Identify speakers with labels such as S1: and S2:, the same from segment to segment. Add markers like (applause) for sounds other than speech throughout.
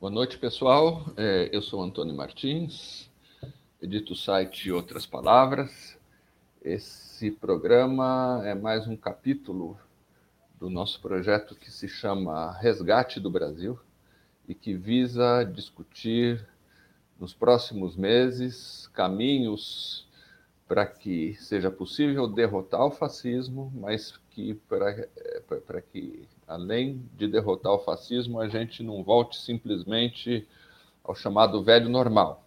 S1: Boa noite, pessoal. É, eu sou Antônio Martins, edito o site Outras Palavras. Esse programa é mais um capítulo do nosso projeto que se chama Resgate do Brasil e que visa discutir nos próximos meses caminhos para que seja possível derrotar o fascismo, mas que para que além de derrotar o fascismo, a gente não volte simplesmente ao chamado velho normal.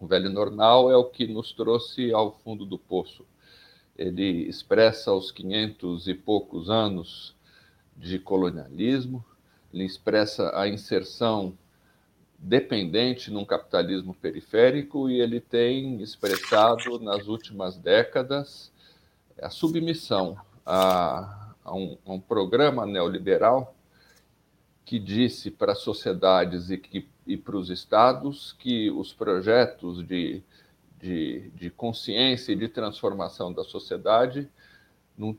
S1: O velho normal é o que nos trouxe ao fundo do poço. Ele expressa os 500 e poucos anos de colonialismo, ele expressa a inserção dependente num capitalismo periférico e ele tem expressado nas últimas décadas a submissão a a um, a um programa neoliberal que disse para as sociedades e, que, e para os estados que os projetos de, de, de consciência e de transformação da sociedade não,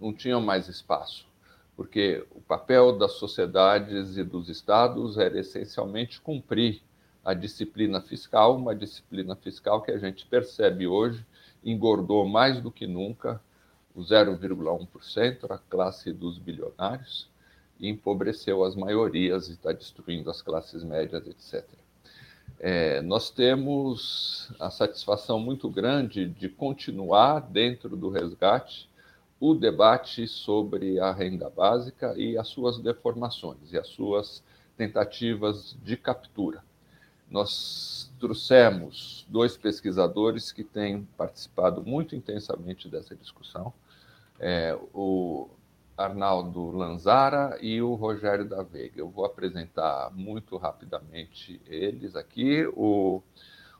S1: não tinham mais espaço, porque o papel das sociedades e dos estados era essencialmente cumprir a disciplina fiscal, uma disciplina fiscal que a gente percebe hoje engordou mais do que nunca o 0,1%, a classe dos bilionários, e empobreceu as maiorias e está destruindo as classes médias, etc. É, nós temos a satisfação muito grande de continuar dentro do resgate o debate sobre a renda básica e as suas deformações e as suas tentativas de captura. Nós trouxemos dois pesquisadores que têm participado muito intensamente dessa discussão é, o Arnaldo Lanzara e o Rogério da Veiga. Eu vou apresentar muito rapidamente eles aqui. O,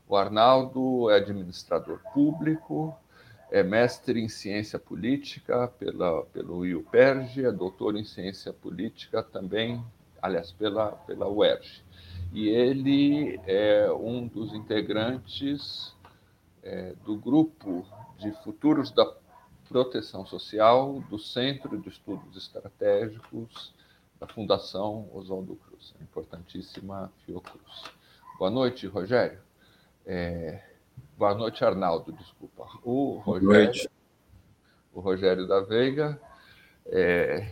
S1: o Arnaldo é administrador público, é mestre em ciência política pela, pelo IUPERJ, é doutor em ciência política também, aliás, pela, pela UERJ. E ele é um dos integrantes é, do grupo de futuros da Proteção Social do Centro de Estudos Estratégicos da Fundação Oswaldo Cruz, a importantíssima Fiocruz. Boa noite, Rogério. É... Boa noite, Arnaldo, desculpa. O Rogério, Boa noite. O Rogério da Veiga é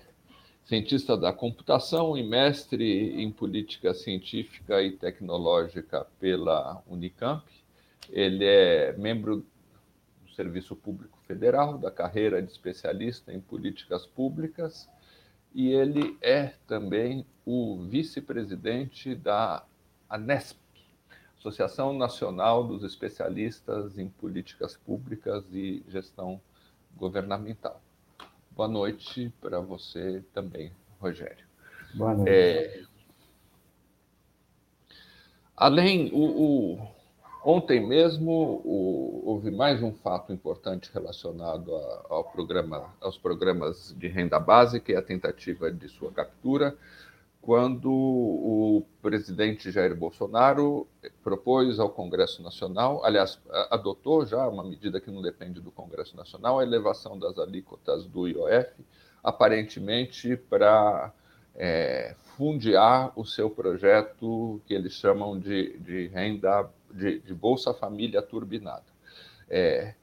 S1: cientista da computação e mestre em política científica e tecnológica pela Unicamp. Ele é membro do Serviço Público Federal, da carreira de especialista em políticas públicas, e ele é também o vice-presidente da ANESP, Associação Nacional dos Especialistas em Políticas Públicas e Gestão Governamental. Boa noite para você também, Rogério.
S2: Boa noite. É,
S1: além, o, o Ontem mesmo o, houve mais um fato importante relacionado a, ao programa, aos programas de renda básica e a tentativa de sua captura, quando o presidente Jair Bolsonaro propôs ao Congresso Nacional, aliás, adotou já uma medida que não depende do Congresso Nacional, a elevação das alíquotas do IOF, aparentemente para é, fundiar o seu projeto que eles chamam de, de renda de, de Bolsa Família turbinada. É,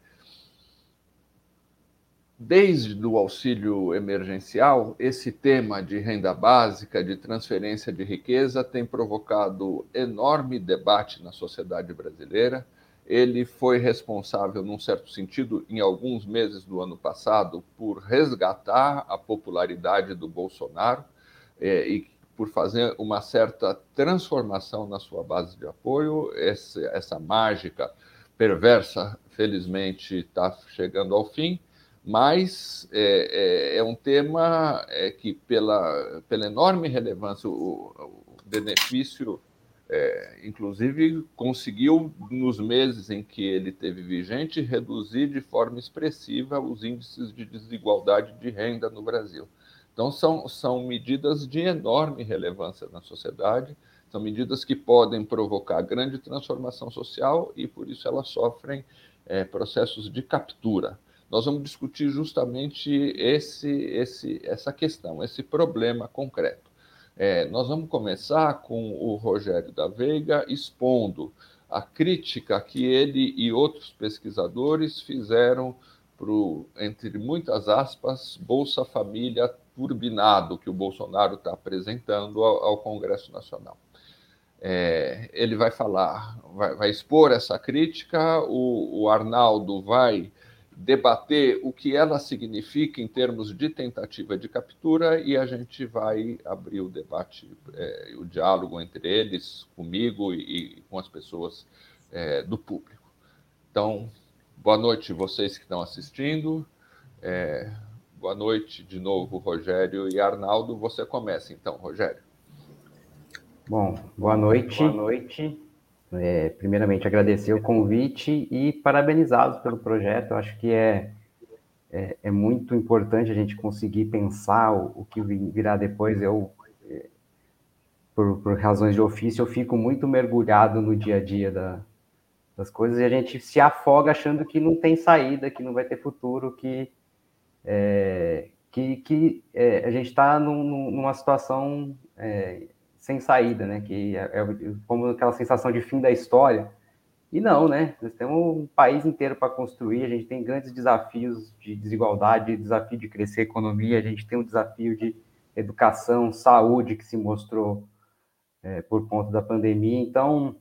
S1: desde o auxílio emergencial, esse tema de renda básica, de transferência de riqueza, tem provocado enorme debate na sociedade brasileira. Ele foi responsável, num certo sentido, em alguns meses do ano passado, por resgatar a popularidade do Bolsonaro é, e por fazer uma certa transformação na sua base de apoio. Essa, essa mágica perversa, felizmente, está chegando ao fim, mas é, é, é um tema é, que, pela, pela enorme relevância, o, o benefício, é, inclusive, conseguiu, nos meses em que ele teve vigente, reduzir de forma expressiva os índices de desigualdade de renda no Brasil. Então, são, são medidas de enorme relevância na sociedade, são medidas que podem provocar grande transformação social e, por isso, elas sofrem é, processos de captura. Nós vamos discutir justamente esse, esse, essa questão, esse problema concreto. É, nós vamos começar com o Rogério da Veiga expondo a crítica que ele e outros pesquisadores fizeram para entre muitas aspas, Bolsa Família turbinado que o Bolsonaro está apresentando ao, ao, Congresso Nacional. É, ele vai falar, vai, vai, expor essa crítica, o, o Arnaldo vai debater o que ela significa em termos de tentativa de captura e a gente vai abrir o debate, é, o diálogo entre eles, comigo e, e com as pessoas é, do público. Então, boa noite vocês que estão assistindo. É, boa noite de novo, Rogério e Arnaldo. Você começa então, Rogério.
S2: Bom, boa noite. Boa noite. É, primeiramente, agradecer o convite e parabenizá-los pelo projeto. Eu acho que é, é, é, muito importante a gente conseguir pensar o, o que virá depois. Eu, é, por, por, razões de ofício, eu fico muito mergulhado no dia a dia da, das coisas e a gente se afoga achando que não tem saída, que não vai ter futuro, que, é, que, que é, a gente está num, numa situação é, sem saída, né? Que é, é como aquela sensação de fim da história. E não, né? Nós temos um país inteiro para construir, a gente tem grandes desafios de desigualdade, desafio de crescer a economia, a gente tem um desafio de educação, saúde que se mostrou é, por conta da pandemia. Então,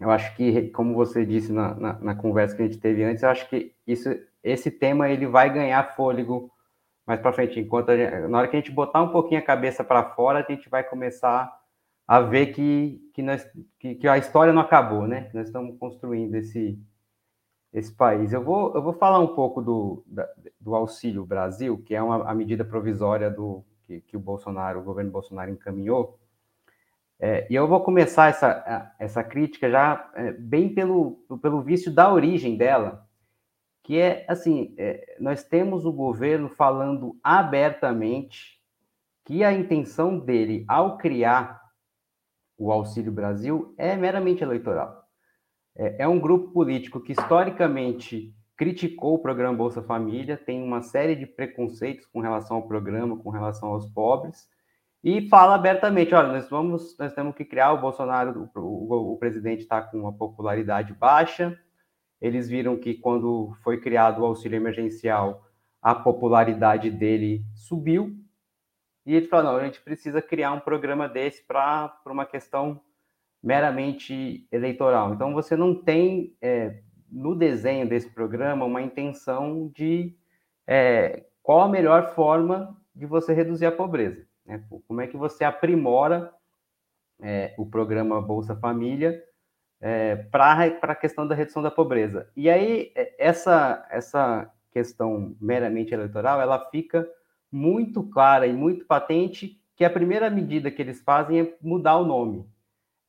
S2: eu acho que, como você disse na, na, na, conversa que a gente teve antes, eu acho que isso, esse tema ele vai ganhar fôlego mais para frente. Enquanto gente, na hora que a gente botar um pouquinho a cabeça para fora, a gente vai começar a ver que, que, nós, que, que, a história não acabou, né? Que nós estamos construindo esse, esse país. Eu vou, eu vou falar um pouco do, do Auxílio Brasil, que é uma, a medida provisória do, que, que o Bolsonaro, o governo Bolsonaro encaminhou. É, e eu vou começar essa, essa crítica já é, bem pelo, pelo vício da origem dela, que é assim: é, nós temos o governo falando abertamente que a intenção dele, ao criar o Auxílio Brasil é meramente eleitoral. É, é um grupo político que historicamente criticou o programa Bolsa Família, tem uma série de preconceitos com relação ao programa, com relação aos pobres, e fala abertamente: olha, nós vamos, nós temos que criar o Bolsonaro, o, o, o presidente está com uma popularidade baixa. Eles viram que quando foi criado o auxílio emergencial, a popularidade dele subiu, e ele falou: não, a gente precisa criar um programa desse para uma questão meramente eleitoral. Então, você não tem é, no desenho desse programa uma intenção de é, qual a melhor forma de você reduzir a pobreza. Né? Como é que você aprimora é, o programa Bolsa Família é, para a questão da redução da pobreza. E aí, é, essa, essa questão meramente eleitoral, ela fica muito clara e muito patente que a primeira medida que eles fazem é mudar o nome.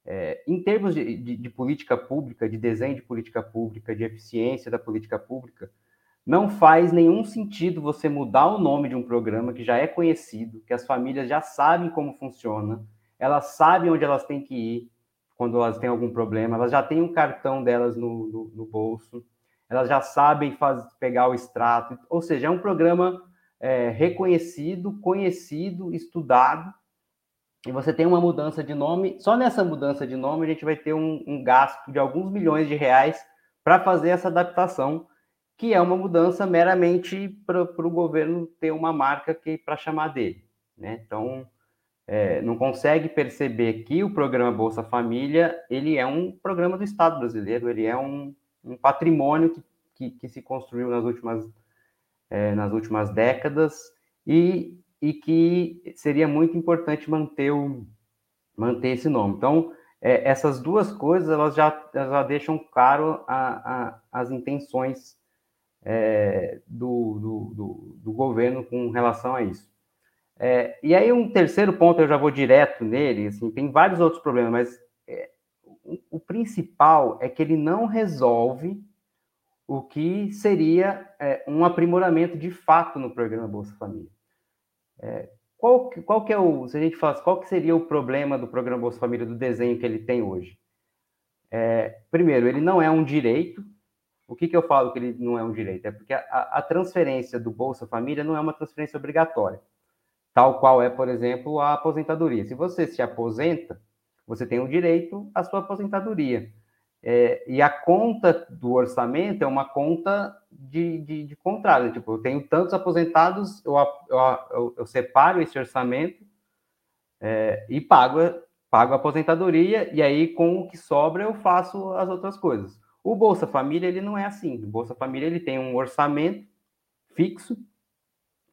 S2: É, em termos de, de, de, política pública, de desenho de política pública, de eficiência da política pública, não faz nenhum sentido você mudar o nome de um programa que já é conhecido, que as famílias já sabem como funciona, elas sabem onde elas têm que ir quando elas têm algum problema, elas já têm um cartão delas no, no, no bolso, elas já sabem faz, pegar o extrato, ou seja, é um programa é, reconhecido, conhecido, estudado, e você tem uma mudança de nome. Só nessa mudança de nome a gente vai ter um, um gasto de alguns milhões de reais para fazer essa adaptação, que é uma mudança meramente para o governo ter uma marca para chamar dele. Né? Então, é, não consegue perceber que o programa Bolsa Família ele é um programa do Estado brasileiro, ele é um, um patrimônio que, que, que se construiu nas últimas é, nas últimas décadas e, e que seria muito importante manter, o, manter esse nome. Então, é, essas duas coisas elas já, elas já deixam claro a, a, as intenções é, do, do, do, do, governo com relação a isso. É, e aí, um terceiro ponto, eu já vou direto nele, assim, tem vários outros problemas, mas é, o, o principal é que ele não resolve o que seria é, um aprimoramento de fato no programa Bolsa Família. É, qual, qual que é o, se a gente falasse, qual que seria o problema do programa Bolsa Família, do desenho que ele tem hoje? É, primeiro, ele não é um direito. O que, que eu falo que ele não é um direito? É porque a, a transferência do Bolsa Família não é uma transferência obrigatória. Tal qual é, por exemplo, a aposentadoria. Se você se aposenta, você tem o direito à sua aposentadoria. É, e a conta do orçamento é uma conta de, de, de contrário. Tipo, eu tenho tantos aposentados, eu, eu, eu, eu separo esse orçamento é, e pago, pago a aposentadoria, e aí com o que sobra eu faço as outras coisas. O Bolsa Família, ele não é assim. O Bolsa Família, ele tem um orçamento fixo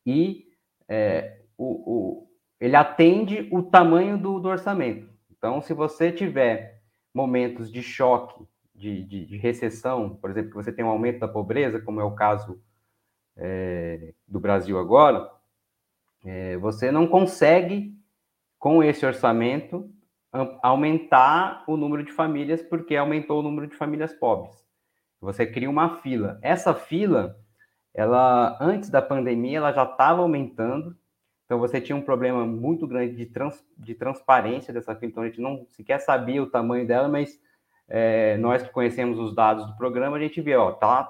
S2: e é, o, o, ele atende o tamanho do, do orçamento. Então, se você tiver momentos de choque, de, de, de, recessão, por exemplo, que você tem um aumento da pobreza, como é o caso é, do Brasil agora, é, você não consegue, com esse orçamento, aumentar o número de famílias, porque aumentou o número de famílias pobres. Você cria uma fila. Essa fila, ela antes da pandemia, ela já estava aumentando, então você tinha um problema muito grande de, trans, de transparência dessa fila, então a gente não sequer sabia o tamanho dela, mas é, nós que conhecemos os dados do programa, a gente vê, ó, tá,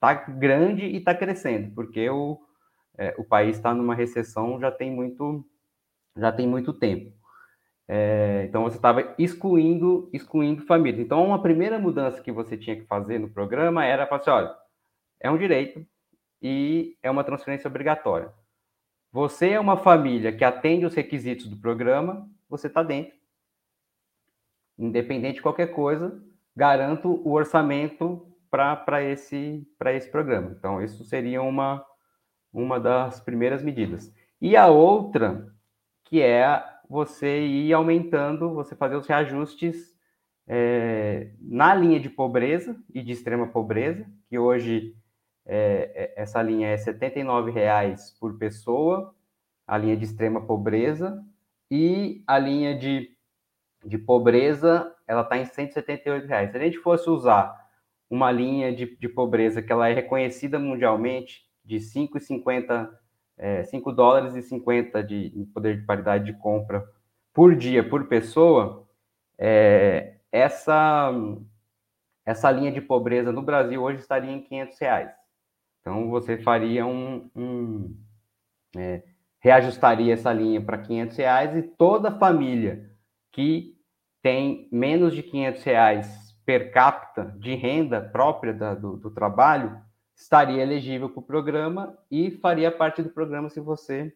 S2: tá grande e tá crescendo, porque o, é, o país está numa recessão já tem muito, já tem muito tempo. É, então você estava excluindo, excluindo famílias. Então uma primeira mudança que você tinha que fazer no programa era falar assim, olha, é um direito e é uma transferência obrigatória. Você é uma família que atende os requisitos do programa, você está dentro. Independente de qualquer coisa, garanto o orçamento para esse, esse programa. Então, isso seria uma, uma das primeiras medidas. E a outra, que é você ir aumentando, você fazer os reajustes é, na linha de pobreza e de extrema pobreza, que hoje é, é, essa linha é R$ 79,00 por pessoa, a linha de extrema pobreza, e a linha de, de pobreza, ela está em R$ 178,00. Se a gente fosse usar uma linha de, de pobreza que ela é reconhecida mundialmente, de 5,50 é, 5 dólares e 50 de poder de paridade de compra por dia, por pessoa, é, essa, essa linha de pobreza no Brasil hoje estaria em 500 reais. Então, você faria um. um é, reajustaria essa linha para 500 reais e toda família que tem menos de 500 reais per capita de renda própria da, do, do trabalho estaria elegível para o programa e faria parte do programa se você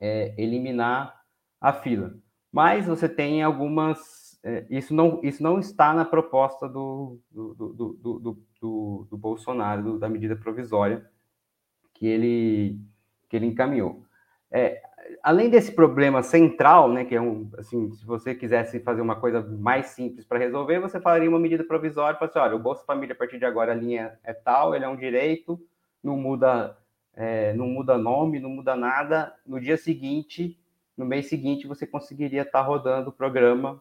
S2: é, eliminar a fila. Mas você tem algumas isso, não, isso não está na proposta do, do, do, do, do, Bolsonaro, da medida provisória que ele, que ele encaminhou. É, além desse problema central, né, que é um, assim, se você quisesse fazer uma coisa mais simples para resolver, você faria uma medida provisória, falasse, olha, o Bolsa Família a partir de agora a linha é tal, ele é um direito, não muda, é, não muda nome, não muda nada. No dia seguinte, no mês seguinte, você conseguiria estar tá rodando o programa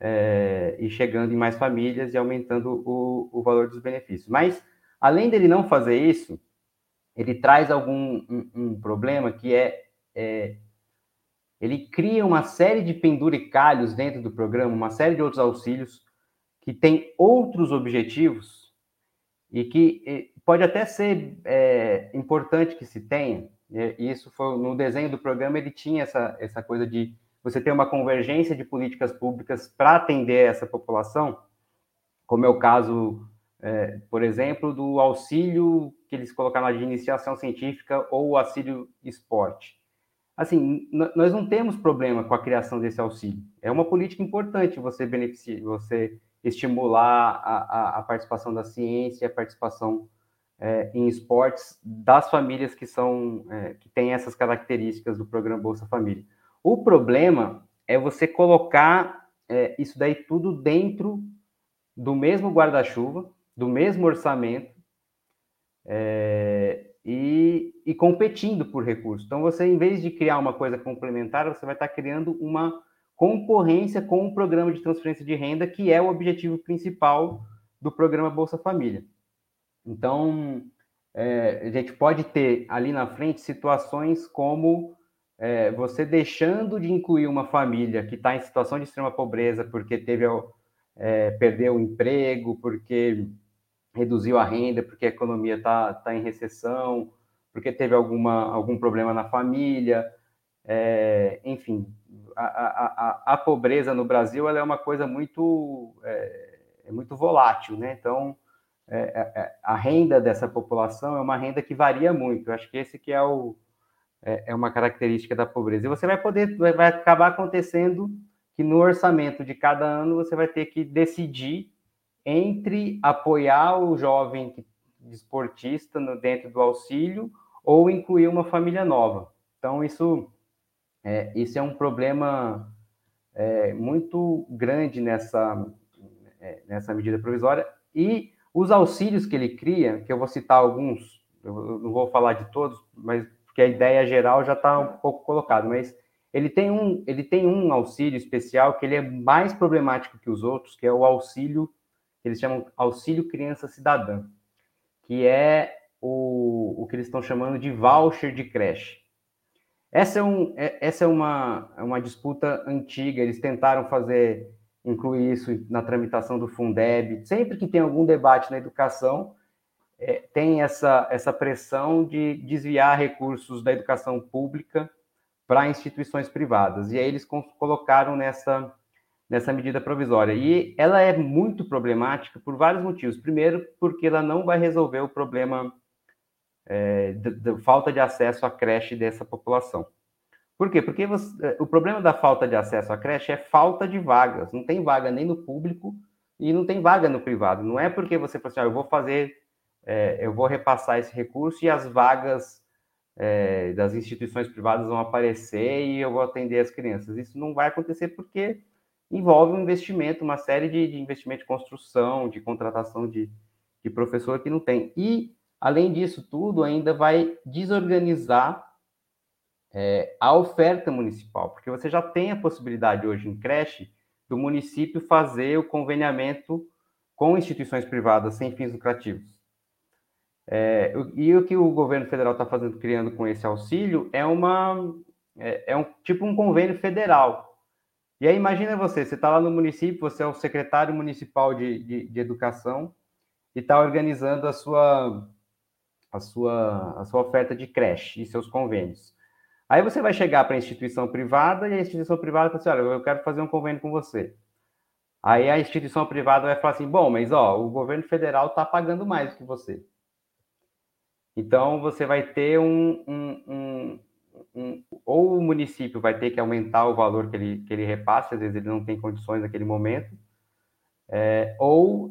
S2: é, e chegando em mais famílias e aumentando o, o valor dos benefícios. Mas, além dele não fazer isso, ele traz algum um, um problema que é, é, ele cria uma série de penduricalhos dentro do programa, uma série de outros auxílios que tem outros objetivos e que pode até ser é, importante que se tenha. E isso foi no desenho do programa ele tinha essa, essa coisa de você ter uma convergência de políticas públicas para atender essa população, como é o caso, é, por exemplo, do auxílio que eles colocaram de iniciação científica ou auxílio esporte. Assim, nós não temos problema com a criação desse auxílio. É uma política importante você beneficiar, você estimular a, a, a participação da ciência, a participação é, em esportes das famílias que são é, que têm essas características do programa Bolsa Família. O problema é você colocar é, isso daí tudo dentro do mesmo guarda-chuva, do mesmo orçamento é, e, e, competindo por recursos. Então, você, em vez de criar uma coisa complementar, você vai estar criando uma concorrência com o programa de transferência de renda, que é o objetivo principal do programa Bolsa Família. Então, é, a gente pode ter ali na frente situações como é, você deixando de incluir uma família que está em situação de extrema pobreza porque teve é, perdeu o emprego, porque reduziu a renda, porque a economia está tá em recessão, porque teve alguma, algum problema na família, é, enfim, a, a, a, pobreza no Brasil ela é uma coisa muito, é, é muito volátil, né? Então, é, é, é, a renda dessa população é uma renda que varia muito. Eu acho que esse que é, o, é, é, uma característica da pobreza. E você vai poder, vai acabar acontecendo que no orçamento de cada ano você vai ter que decidir entre apoiar o jovem desportista no, dentro do auxílio ou incluir uma família nova. Então, isso é, isso é um problema é, muito grande nessa, é, nessa medida provisória. E os auxílios que ele cria, que eu vou citar alguns, eu não vou falar de todos, mas porque a ideia geral já está um pouco colocada, mas ele tem um, ele tem um auxílio especial que ele é mais problemático que os outros, que é o auxílio, que eles chamam auxílio criança cidadã, que é o, o que eles estão chamando de voucher de creche. Essa é, um, é, essa é uma, é uma disputa antiga, eles tentaram fazer, incluir isso na tramitação do Fundeb. Sempre que tem algum debate na educação, é, tem essa, essa pressão de desviar recursos da educação pública para instituições privadas. E aí eles colocaram nessa, nessa medida provisória. E ela é muito problemática por vários motivos. Primeiro, porque ela não vai resolver o problema é, de, falta de acesso à creche dessa população. Por quê? Porque você, é, o problema da falta de acesso à creche é falta de vagas. Não tem vaga nem no público e não tem vaga no privado. Não é porque você fala assim, ah, eu vou fazer, é, eu vou repassar esse recurso e as vagas é, das instituições privadas vão aparecer e eu vou atender as crianças. Isso não vai acontecer porque envolve um investimento, uma série de, de investimento de construção, de contratação de, de professor que não tem. E Além disso tudo, ainda vai desorganizar é, a oferta municipal, porque você já tem a possibilidade hoje em creche do município fazer o conveniamento com instituições privadas sem fins lucrativos. É, e o que o governo federal está fazendo, criando com esse auxílio, é uma é, é, um tipo um convênio federal. E aí imagina você, você está lá no município, você é o secretário municipal de, de, de educação e está organizando a sua a sua, a sua oferta de creche e seus convênios. Aí você vai chegar para a instituição privada e a instituição privada fala assim: olha, eu quero fazer um convênio com você. Aí a instituição privada vai falar assim: bom, mas ó, o governo federal está pagando mais do que você. Então você vai ter um, um, um, um, Ou o município vai ter que aumentar o valor que ele, que ele repasse, às vezes ele não tem condições naquele momento, é, ou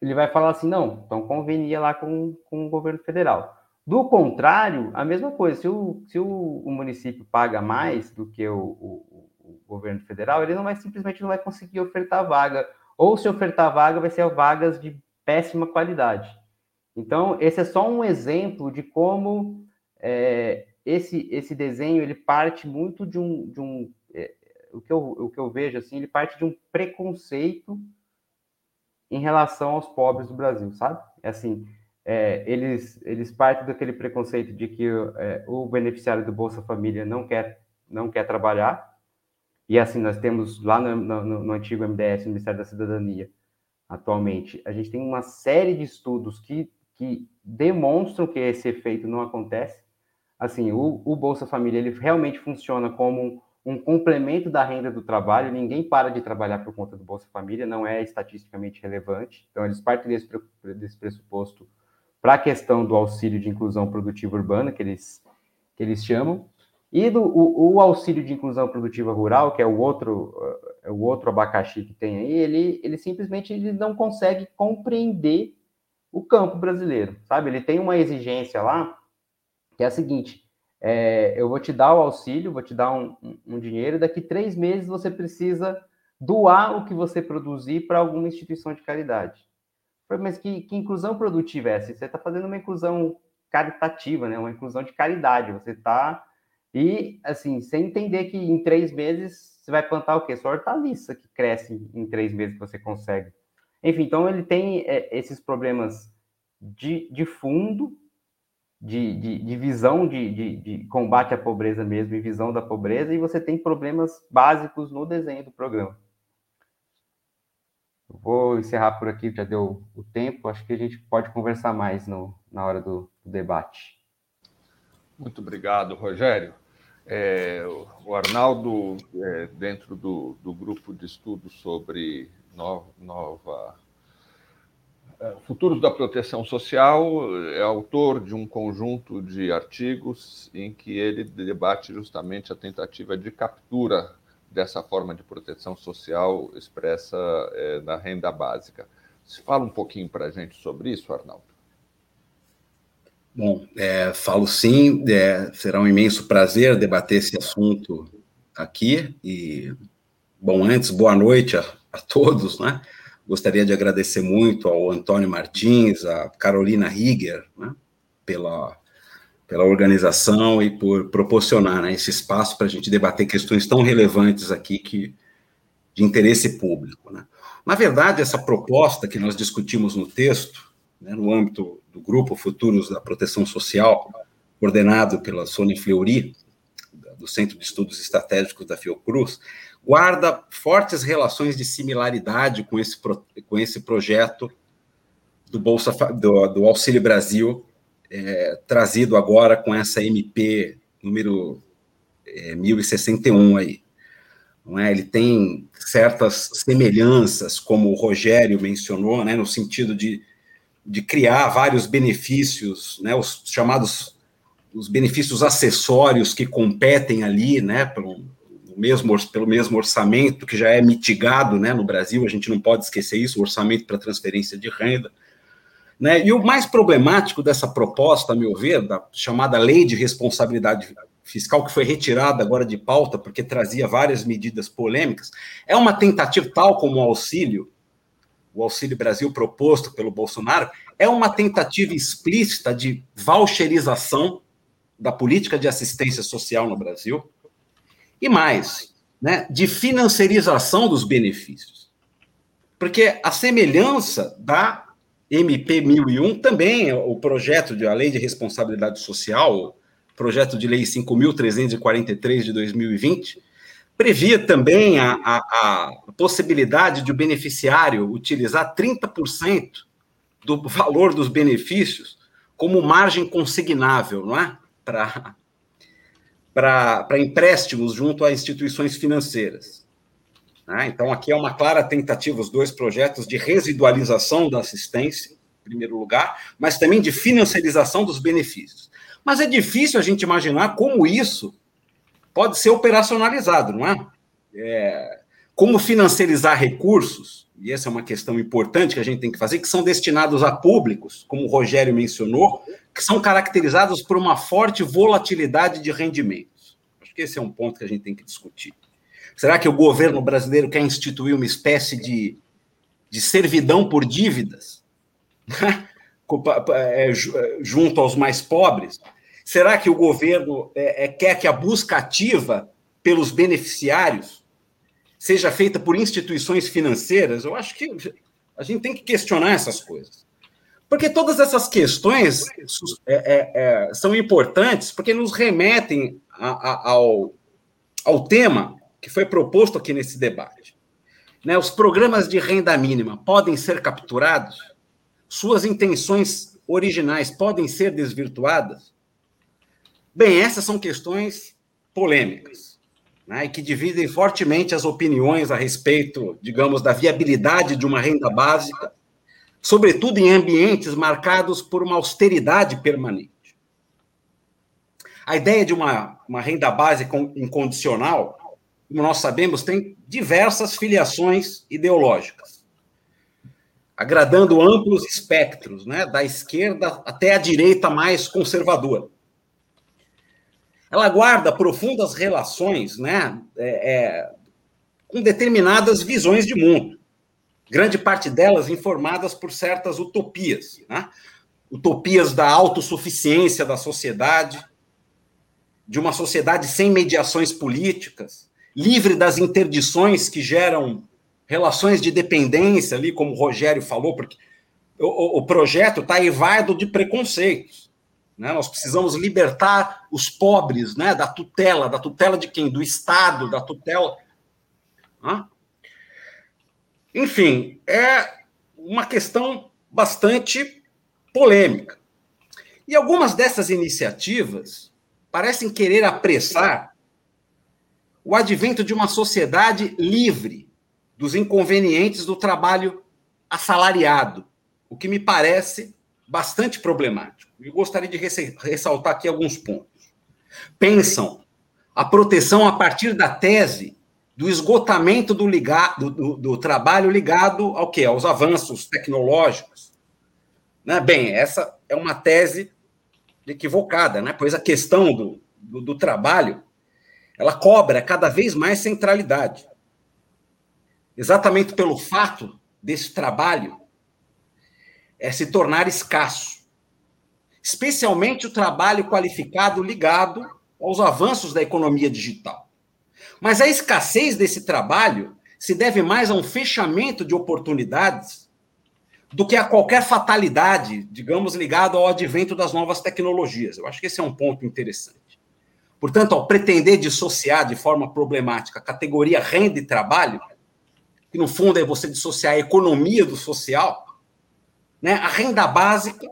S2: ele vai falar assim, não, então convenia lá com, com o governo federal. Do contrário, a mesma coisa, se o, se o, o município paga mais do que o, o, o, governo federal, ele não vai simplesmente não vai conseguir ofertar vaga, ou se ofertar vaga, vai ser vagas de péssima qualidade. Então, esse é só um exemplo de como é, esse, esse desenho ele parte muito de um, de um é, o, que eu, o que eu vejo assim, ele parte de um preconceito em relação aos pobres do Brasil, sabe? É assim, é, eles, eles partem daquele preconceito de que é, o beneficiário do Bolsa Família não quer, não quer trabalhar, e assim, nós temos lá no, no, no antigo MDS, no Ministério da Cidadania, atualmente, a gente tem uma série de estudos que, que demonstram que esse efeito não acontece. Assim, o, o Bolsa Família, ele realmente funciona como um complemento da renda do trabalho, ninguém para de trabalhar por conta do Bolsa Família, não é estatisticamente relevante. Então, eles partem desse, desse pressuposto para a questão do auxílio de inclusão produtiva urbana, que eles, que eles chamam, e do, o, o auxílio de inclusão produtiva rural, que é o outro, é o outro abacaxi que tem aí, ele, ele simplesmente ele não consegue compreender o campo brasileiro, sabe? Ele tem uma exigência lá, que é a seguinte, é, eu vou te dar o auxílio, vou te dar um, um, dinheiro, daqui três meses você precisa doar o que você produzir para alguma instituição de caridade. Mas que, que inclusão produtiva é essa? Você está fazendo uma inclusão caritativa, né? uma inclusão de caridade. Você está. E, assim, sem entender que em três meses você vai plantar o quê? Só hortaliça que cresce em três meses que você consegue. Enfim, então ele tem é, esses problemas de, de fundo de, de, de visão de, de, combate à pobreza mesmo, e visão da pobreza, e você tem problemas básicos no desenho do programa. Vou encerrar por aqui, já deu o tempo, acho que a gente pode conversar mais no, na hora do, do debate.
S1: Muito obrigado, Rogério. É, o Arnaldo, é, dentro do, do, grupo de estudos sobre nova, nova é, Futuros da Proteção Social, é autor de um conjunto de artigos em que ele debate justamente a tentativa de captura dessa forma de proteção social expressa é, na renda básica. Se fala um pouquinho para a gente sobre isso, Arnaldo.
S3: Bom, é, falo sim, é, será um imenso prazer debater esse assunto aqui. E, bom, antes, boa noite a, a todos, né? Gostaria de agradecer muito ao Antônio Martins, a Carolina Rieger, né, pela, pela organização e por proporcionar né, esse espaço para a gente debater questões tão relevantes aqui que, de interesse público. Né. Na verdade, essa proposta que nós discutimos no texto, né, no âmbito do Grupo Futuros da Proteção Social, coordenado pela Sônia Fleury, do Centro de Estudos Estratégicos da Fiocruz, guarda fortes relações de similaridade com esse, com esse projeto do Bolsa do, do Auxílio Brasil, é, trazido agora com essa MP número é, 1061 aí. Não é? Ele tem certas semelhanças, como o Rogério mencionou, né, no sentido de de criar vários benefícios, né, os chamados os benefícios acessórios que competem ali, né, pelo mesmo, pelo mesmo orçamento que já é mitigado, né, no Brasil, a gente não pode esquecer isso, o orçamento para transferência de renda, né, e o mais problemático dessa proposta, a meu ver, da chamada lei de responsabilidade fiscal, que foi retirada agora de pauta, porque trazia várias medidas polêmicas, é uma tentativa, tal como o auxílio, o Auxílio Brasil proposto pelo Bolsonaro, é uma tentativa explícita de voucherização da política de assistência social no Brasil, e mais, né, de financiarização dos benefícios. Porque a semelhança da MP 1001 também, o projeto de a Lei de Responsabilidade Social, projeto de lei 5.343 de 2020, previa também a, a, a possibilidade de o beneficiário utilizar 30% do valor dos benefícios como margem consignável, não é? Para para empréstimos junto a instituições financeiras. Né? Então, aqui é uma clara tentativa, os dois projetos, de residualização da assistência, em primeiro lugar, mas também de financiarização dos benefícios. Mas é difícil a gente imaginar como isso pode ser operacionalizado, não é? é como financiarizar recursos, e essa é uma questão importante que a gente tem que fazer, que são destinados a públicos, como o Rogério mencionou, que são caracterizados por uma forte volatilidade de rendimentos. Acho que esse é um ponto que a gente tem que discutir. Será que o governo brasileiro quer instituir uma espécie de, de servidão por dívidas? (laughs) É, junto aos mais pobres? Será que o governo é, é, quer que a busca ativa pelos beneficiários seja feita por instituições financeiras? Eu acho que a gente tem que questionar essas coisas. Porque todas essas questões é, é, é são importantes, porque nos remetem a, a, ao, ao tema que foi proposto aqui nesse debate. Né, os programas de renda mínima podem ser capturados? Suas intenções originais podem ser desvirtuadas? Bem, essas são questões polêmicas, né, e que dividem fortemente as opiniões a respeito, digamos, da viabilidade de uma renda básica, sobretudo em ambientes marcados por uma austeridade permanente. A ideia de uma, uma renda básica incondicional, como nós sabemos, tem diversas filiações ideológicas, agradando amplos espectros, né, da esquerda até a direita mais conservadora ela guarda profundas relações né, é, é, com determinadas visões de mundo, grande parte delas informadas por certas utopias, né? utopias da autossuficiência da sociedade, de uma sociedade sem mediações políticas, livre das interdições que geram relações de dependência, ali, como o Rogério falou, porque o, o projeto está evado de preconceitos. Né? Nós precisamos libertar os pobres né? da tutela. Da tutela de quem? Do Estado, da tutela. Enfim, é uma questão bastante polêmica. E algumas dessas iniciativas parecem querer apressar o advento de uma sociedade livre dos inconvenientes do trabalho assalariado, o que me parece bastante problemático. Eu gostaria de ressaltar aqui alguns pontos. Pensam a proteção a partir da tese do esgotamento do, ligado, do, do trabalho ligado ao quê? Aos avanços tecnológicos. Né? Bem, essa é uma tese equivocada, né? pois a questão do, do, do trabalho ela cobra cada vez mais centralidade. Exatamente pelo fato desse trabalho é se tornar escasso. Especialmente o trabalho qualificado ligado aos avanços da economia digital. Mas a escassez desse trabalho se deve mais a um fechamento de oportunidades do que a qualquer fatalidade, digamos, ligado ao advento das novas tecnologias. Eu acho que esse é um ponto interessante. Portanto, ao pretender dissociar de forma problemática a categoria renda e trabalho, que no fundo é você dissociar a economia do social, né, a renda básica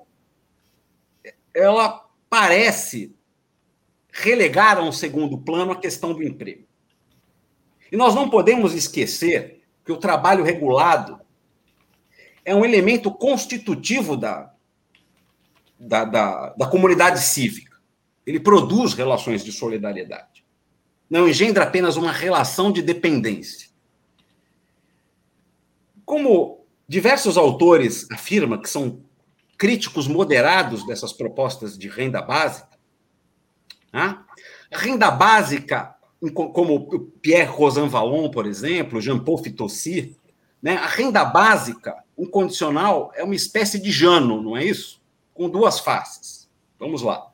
S3: ela parece relegar a um segundo plano a questão do emprego. E nós não podemos esquecer que o trabalho regulado é um elemento constitutivo da, da, da, da comunidade cívica. Ele produz relações de solidariedade. Não engendra apenas uma relação de dependência. Como diversos autores afirmam que são críticos moderados dessas propostas de renda básica, né? a renda básica, como Pierre Rosanvallon, por exemplo, Jean-Paul Fitossi, né? a renda básica incondicional é uma espécie de jano, não é isso? Com duas faces. Vamos lá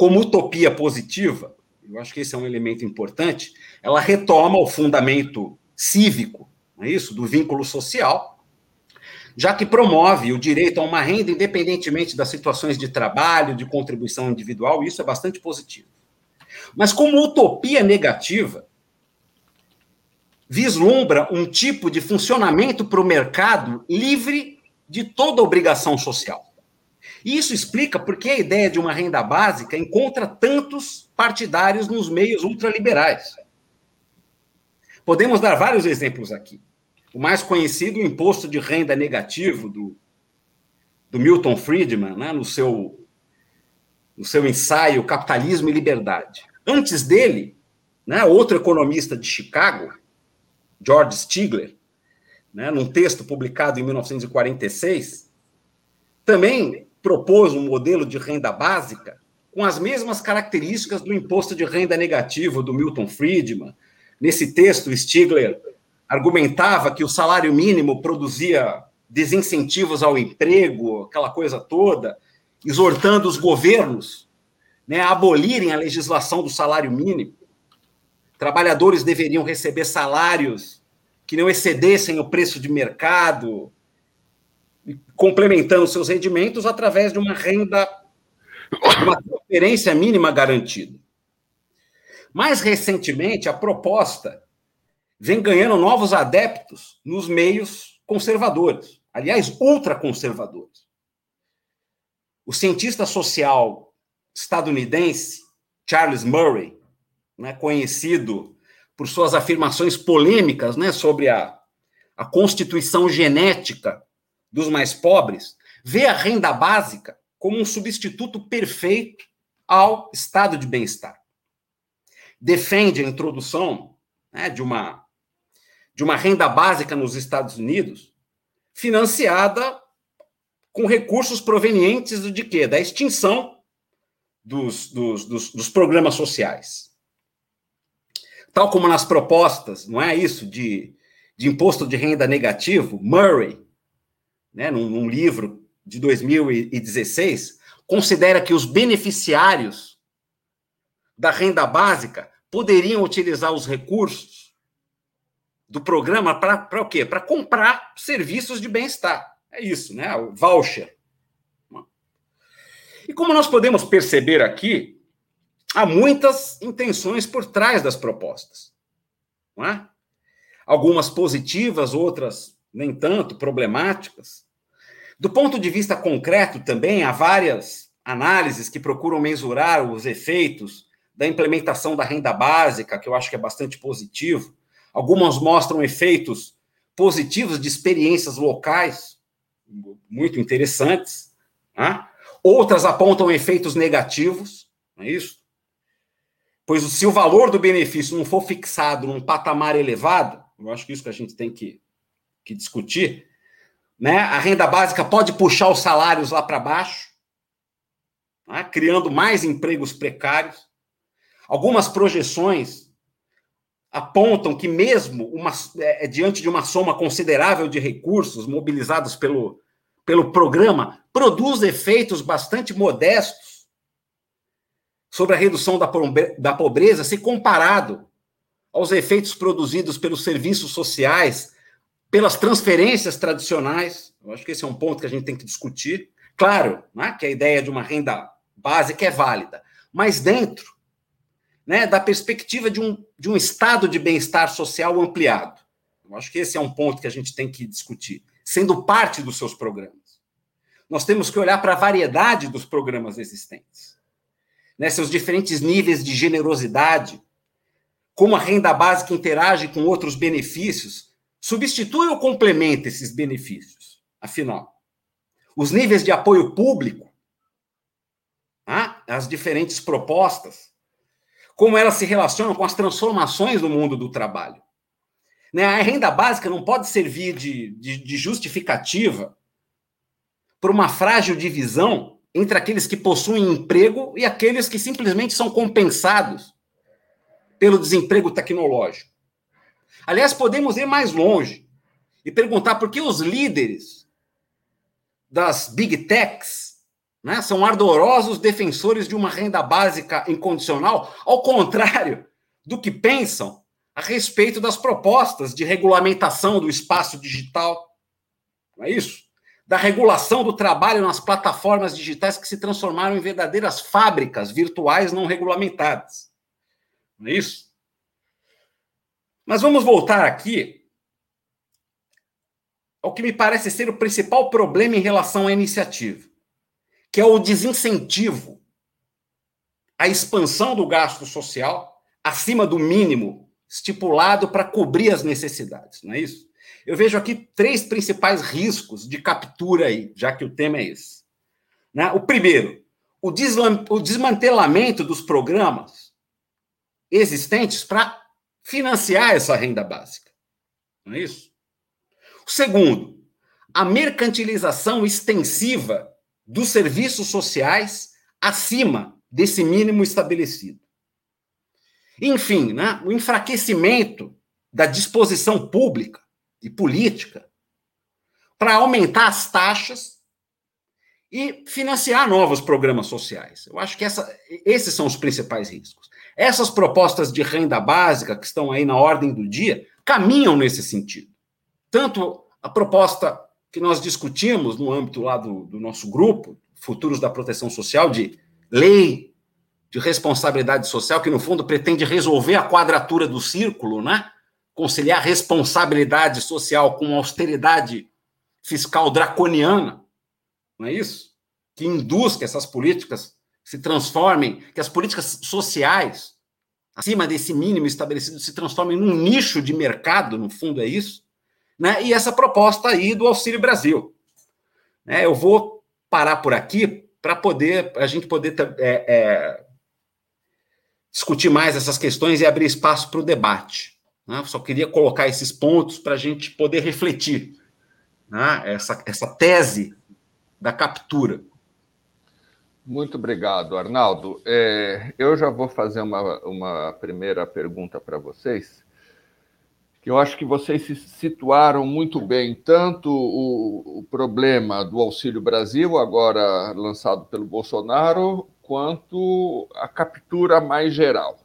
S3: como utopia positiva, eu acho que esse é um elemento importante, ela retoma o fundamento cívico, não é isso, do vínculo social, já que promove o direito a uma renda independentemente das situações de trabalho, de contribuição individual, isso é bastante positivo. Mas como utopia negativa, vislumbra um tipo de funcionamento para o mercado livre de toda obrigação social. E isso explica por que a ideia de uma renda básica encontra tantos partidários nos meios ultraliberais. Podemos dar vários exemplos aqui. O mais conhecido, imposto de renda negativo do, do Milton Friedman, né, no, seu, no seu ensaio Capitalismo e Liberdade. Antes dele, né, outro economista de Chicago, George Stigler, né, num texto publicado em 1946, também propôs um modelo de renda básica com as mesmas características do imposto de renda negativo do Milton Friedman. Nesse texto, Stigler argumentava que o salário mínimo produzia desincentivos ao emprego, aquela coisa toda, exortando os governos né, a abolirem a legislação do salário mínimo. Trabalhadores deveriam receber salários que não excedessem o preço de mercado, complementando seus rendimentos através de uma renda, uma transferência mínima garantida. Mais recentemente, a proposta vem ganhando novos adeptos nos meios conservadores, aliás, ultraconservadores. O cientista social estadunidense Charles Murray, né, conhecido por suas afirmações polêmicas né, sobre a, a constituição genética dos mais pobres, vê a renda básica como um substituto perfeito ao estado de bem-estar. Defende a introdução né, de, uma, de uma renda básica nos Estados Unidos, financiada com recursos provenientes de quê? Da extinção dos, dos, dos, dos programas sociais. Tal como nas propostas, não é isso, de, de imposto de renda negativo, Murray né, num, num livro de 2016, considera que os beneficiários da renda básica poderiam utilizar os recursos do programa para o quê? Para comprar serviços de bem-estar. É isso, né? O voucher. E como nós podemos perceber aqui, há muitas intenções por trás das propostas. Não é? Algumas positivas, outras nem tanto problemáticas. Do ponto de vista concreto, também, há várias análises que procuram mensurar os efeitos da implementação da renda básica, que eu acho que é bastante positivo. Algumas mostram efeitos positivos de experiências locais, muito interessantes. Né? Outras apontam efeitos negativos, não é isso? Pois se o valor do benefício não for fixado num patamar elevado, eu acho que isso que a gente tem que, que discutir, né? A renda básica pode puxar os salários lá para baixo, né? criando mais empregos precários. Algumas projeções apontam que mesmo uma, é, diante de uma soma considerável de recursos mobilizados pelo, pelo programa, produz efeitos bastante modestos sobre a redução da, da pobreza, se comparado aos efeitos produzidos pelos serviços sociais, pelas transferências tradicionais. Eu acho que esse é um ponto que a gente tem que discutir. Claro, né, que a ideia de uma renda básica é válida, mas dentro né, da perspectiva de um, de um estado de bem-estar social ampliado. Eu acho que esse é um ponto que a gente tem que discutir, sendo parte dos seus programas. Nós temos que olhar para a variedade dos programas existentes, né, seus diferentes níveis de generosidade, como a renda básica interage com outros benefícios, substitui ou complementa esses benefícios? Afinal, os níveis de apoio público, ah, as diferentes propostas, como elas se relacionam com as transformações no mundo do trabalho. Né? A renda básica não pode servir de, de, de justificativa para uma frágil divisão entre aqueles que possuem emprego e aqueles que simplesmente são compensados pelo desemprego tecnológico. Aliás, podemos ir mais longe e perguntar por que os líderes das big techs né, são ardorosos defensores de uma renda básica incondicional, ao contrário do que pensam a respeito das propostas de regulamentação do espaço digital. Não é isso? Da regulação do trabalho nas plataformas digitais que se transformaram em verdadeiras fábricas virtuais não regulamentadas. Não é isso? Mas vamos voltar aqui ao que me parece ser o principal problema em relação à iniciativa, que é o desincentivo à expansão do gasto social acima do mínimo estipulado para cobrir as necessidades, não é isso? Eu vejo aqui três principais riscos de captura aí, já que o tema é esse. Né? O primeiro, o, desmantelamento dos programas existentes para financiar essa renda básica. Não é isso? O segundo, a mercantilização extensiva dos serviços sociais acima desse mínimo estabelecido. Enfim, né, o enfraquecimento da disposição pública e política para aumentar as taxas e financiar novos programas sociais. Eu acho que essa, esses são os principais riscos. Essas propostas de renda básica, que estão aí na ordem do dia, caminham nesse sentido. Tanto a proposta que nós discutimos no âmbito lá do, do nosso grupo, Futuros da Proteção Social, de lei de responsabilidade social, que no fundo pretende resolver a quadratura do círculo, né? conciliar responsabilidade social com austeridade fiscal draconiana, não é isso? Que induz que essas políticas se transformem, que as políticas sociais, acima desse mínimo estabelecido, se transformem num nicho de mercado, no fundo é isso, né? E essa proposta aí do Auxílio Brasil. É, eu vou parar por aqui para poder a gente poder é, é, discutir mais essas questões e abrir espaço para o debate. Né? Só queria colocar esses pontos para a gente poder refletir né? essa, essa tese da captura.
S1: Muito obrigado, Arnaldo. É, eu já vou fazer uma, uma primeira pergunta para vocês, que eu acho que vocês se situaram muito bem, tanto o, o problema do Auxílio Brasil, agora lançado pelo Bolsonaro, quanto a captura mais geral.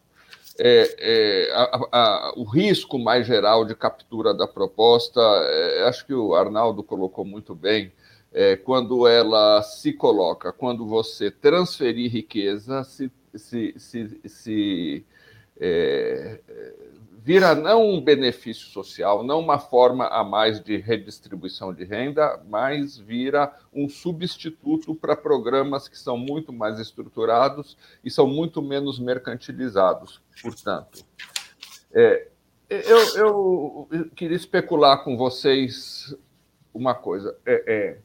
S1: É, é, a, a, o risco mais geral de captura da proposta, é, acho que o Arnaldo colocou muito bem, é, quando ela se coloca, quando você transferir riqueza, se, se, se, se é, vira não um benefício social, não uma forma a mais de redistribuição de renda, mas vira um substituto para programas que são muito mais estruturados e são muito menos mercantilizados. Portanto, é, eu, eu, queria especular com vocês uma coisa. É, é,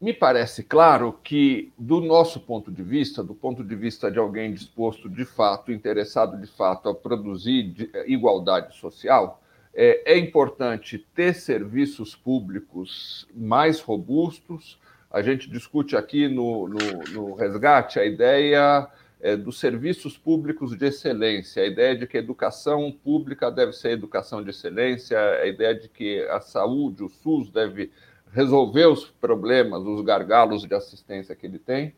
S1: me parece claro que, do nosso ponto de vista, do ponto de vista de alguém disposto de fato, interessado de fato a produzir eh, igualdade social, é, é importante ter serviços públicos mais robustos. A gente discute aqui no, no, no resgate a ideia é, dos serviços públicos de excelência, a ideia de que a educação pública deve ser educação de excelência, a ideia de que a saúde, o SUS, deve resolver os problemas, os gargalos de assistência que ele tem,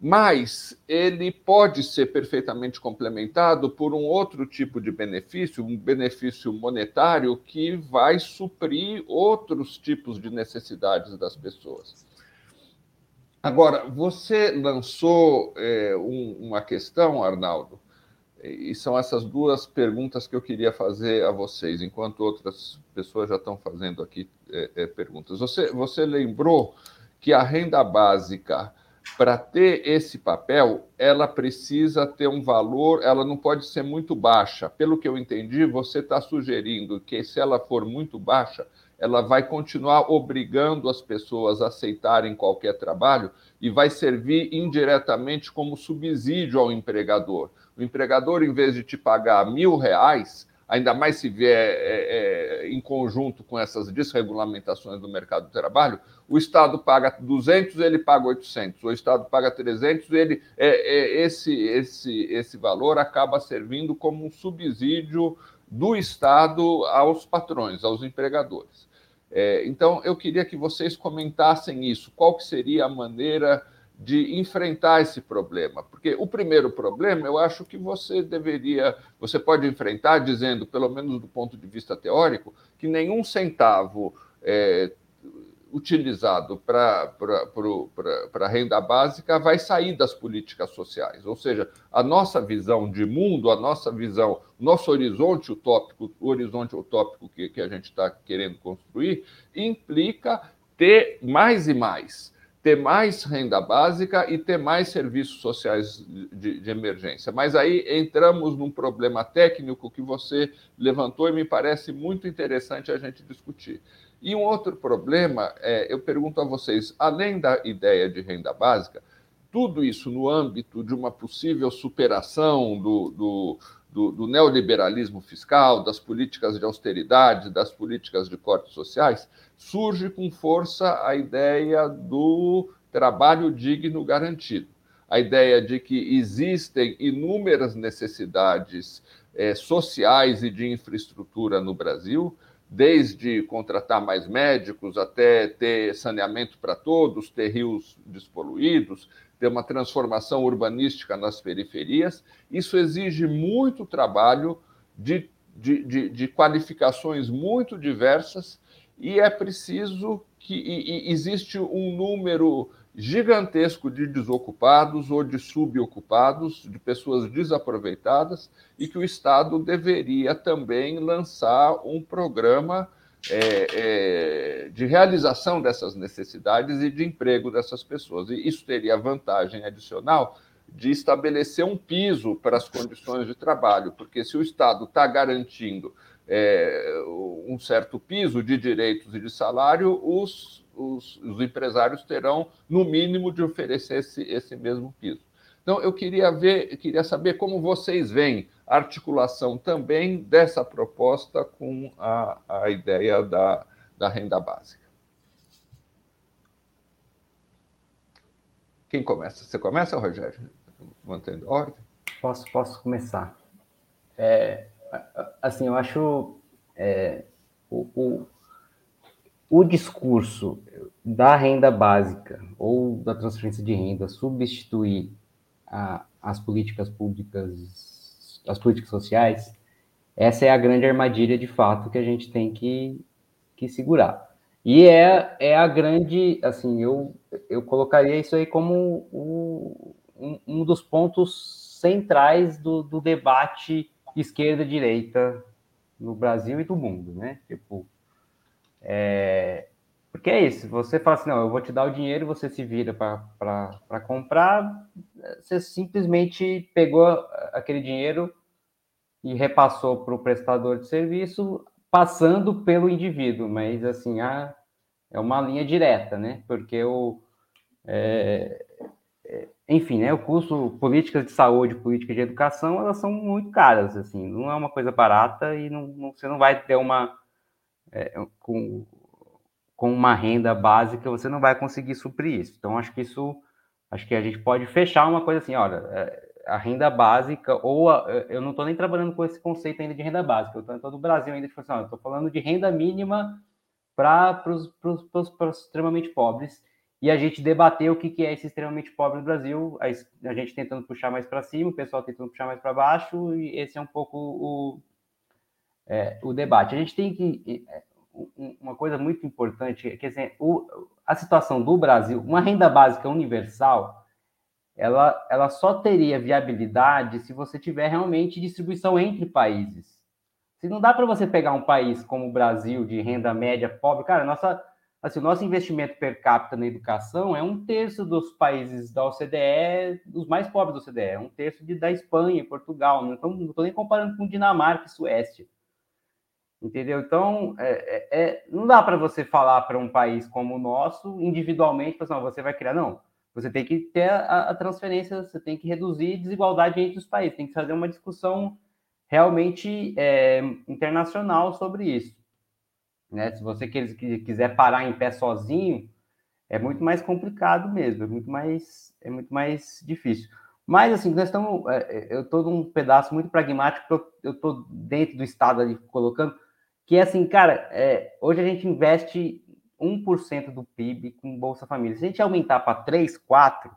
S1: mas ele pode ser perfeitamente complementado por um outro tipo de benefício, um benefício monetário que vai suprir outros tipos de necessidades das pessoas. Agora, você lançou é, um, uma questão, Arnaldo, e são essas duas perguntas que eu queria fazer a vocês, enquanto outras pessoas já estão fazendo aqui é, é, perguntas. Você, você lembrou que a renda básica, para ter esse papel, ela precisa ter um valor, ela não pode ser muito baixa. Pelo que eu entendi, você está sugerindo que se ela for muito baixa, ela vai continuar obrigando as pessoas a aceitarem qualquer trabalho e vai servir indiretamente como subsídio ao empregador. O empregador, em vez de te pagar mil reais, ainda mais se vier é, é, em conjunto com essas desregulamentações do mercado do trabalho, o Estado paga 200, ele paga 800, o Estado paga 300, ele, é, é, esse, esse, esse valor acaba servindo como um subsídio do Estado aos patrões, aos empregadores. É, então, eu queria que vocês comentassem isso. Qual que seria a maneira de enfrentar esse problema? Porque o primeiro problema, eu acho que você deveria, você pode enfrentar dizendo, pelo menos do ponto de vista teórico, que nenhum centavo é, utilizado para a renda básica vai sair das políticas sociais. Ou seja, a nossa visão de mundo, a nossa visão, nosso horizonte utópico, o horizonte utópico que, que a gente está querendo construir, implica ter mais e mais. Ter mais renda básica e ter mais serviços sociais de, de emergência. Mas aí entramos num problema técnico que você levantou e me parece muito interessante a gente discutir e um outro problema, é, eu pergunto a vocês, além da ideia de renda básica, tudo isso no âmbito de uma possível superação do, do, do, do neoliberalismo fiscal, das políticas de austeridade, das políticas de cortes sociais, surge com força a ideia do trabalho digno garantido. A ideia de que existem inúmeras necessidades é, sociais e de infraestrutura no Brasil, desde contratar mais médicos até ter saneamento para todos, ter rios despoluídos, ter uma transformação urbanística nas periferias. Isso exige muito trabalho de, de, de, de qualificações muito diversas e é preciso que e, e existe um número gigantesco de desocupados ou de subocupados, de pessoas desaproveitadas, e que o Estado deveria também lançar um programa é, é, de realização dessas necessidades e de emprego dessas pessoas. E isso teria vantagem adicional de estabelecer um piso para as condições de trabalho, porque se o Estado está garantindo é, um certo piso de direitos e de salário, os os, os empresários terão, no mínimo, de oferecer esse, esse mesmo piso. Então, eu queria ver, queria saber como vocês veem a articulação também dessa proposta com a, a ideia da, da renda básica. Quem começa? Você começa, Rogério? Mantendo ordem?
S2: Posso, posso começar. É, assim, eu acho é, o, o, o discurso da renda básica ou da transferência de renda substituir a, as políticas públicas, as políticas sociais, essa é a grande armadilha de fato que a gente tem que, que segurar. E é, é a grande, assim, eu, eu colocaria isso aí como o, um, um dos pontos centrais do, do debate esquerda e direita no Brasil e do mundo, né? Tipo, é, porque é isso, você fala assim, não, eu vou te dar o dinheiro, você se vira para comprar, você simplesmente pegou aquele dinheiro e repassou para o prestador de serviço, passando pelo indivíduo, mas assim, a, é uma linha direta, né? Porque o. É, é, enfim, né, o custo, políticas de saúde, políticas de educação, elas são muito caras, assim, não é uma coisa barata e não, não você não vai ter uma. É, com, com uma renda básica, você não vai conseguir suprir isso. Então, acho que isso. Acho que a gente pode fechar uma coisa assim, olha, é, a renda básica, ou a, eu não estou nem trabalhando com esse conceito ainda de renda básica, eu estou em todo o Brasil ainda, tipo assim, estou falando de renda mínima para os extremamente pobres, e a gente debater o que, que é esse extremamente pobre no Brasil, a, a gente tentando puxar mais para cima, o pessoal tentando puxar mais para baixo, e esse é um pouco o, é, o debate. A gente tem que. É, uma coisa muito importante, que assim, o, a situação do Brasil, uma renda básica universal, ela, ela só teria viabilidade se você tiver realmente distribuição entre países. Se não dá para você pegar um país como o Brasil, de renda média pobre, cara, nossa, assim, o nosso investimento per capita na educação é um terço dos países da OCDE, dos mais pobres da OCDE, é um terço de, da Espanha, Portugal, não estou nem comparando com Dinamarca e Suécia. Entendeu? Então, é, é, é não dá para você falar para um país como o nosso, individualmente, assim, você vai criar, não você tem que ter a, a, transferência, você tem que reduzir desigualdade entre os países, tem que fazer uma discussão realmente é, internacional sobre isso. Né? Se você quiser parar em pé sozinho, é muito mais complicado mesmo, é muito mais, é muito mais difícil. Mas, assim, nós estamos. É, é, eu estou num pedaço muito pragmático, eu estou dentro do Estado ali colocando, que é assim, cara, é, hoje a gente investe 1% do PIB com Bolsa Família. Se a gente aumentar para 3, 4,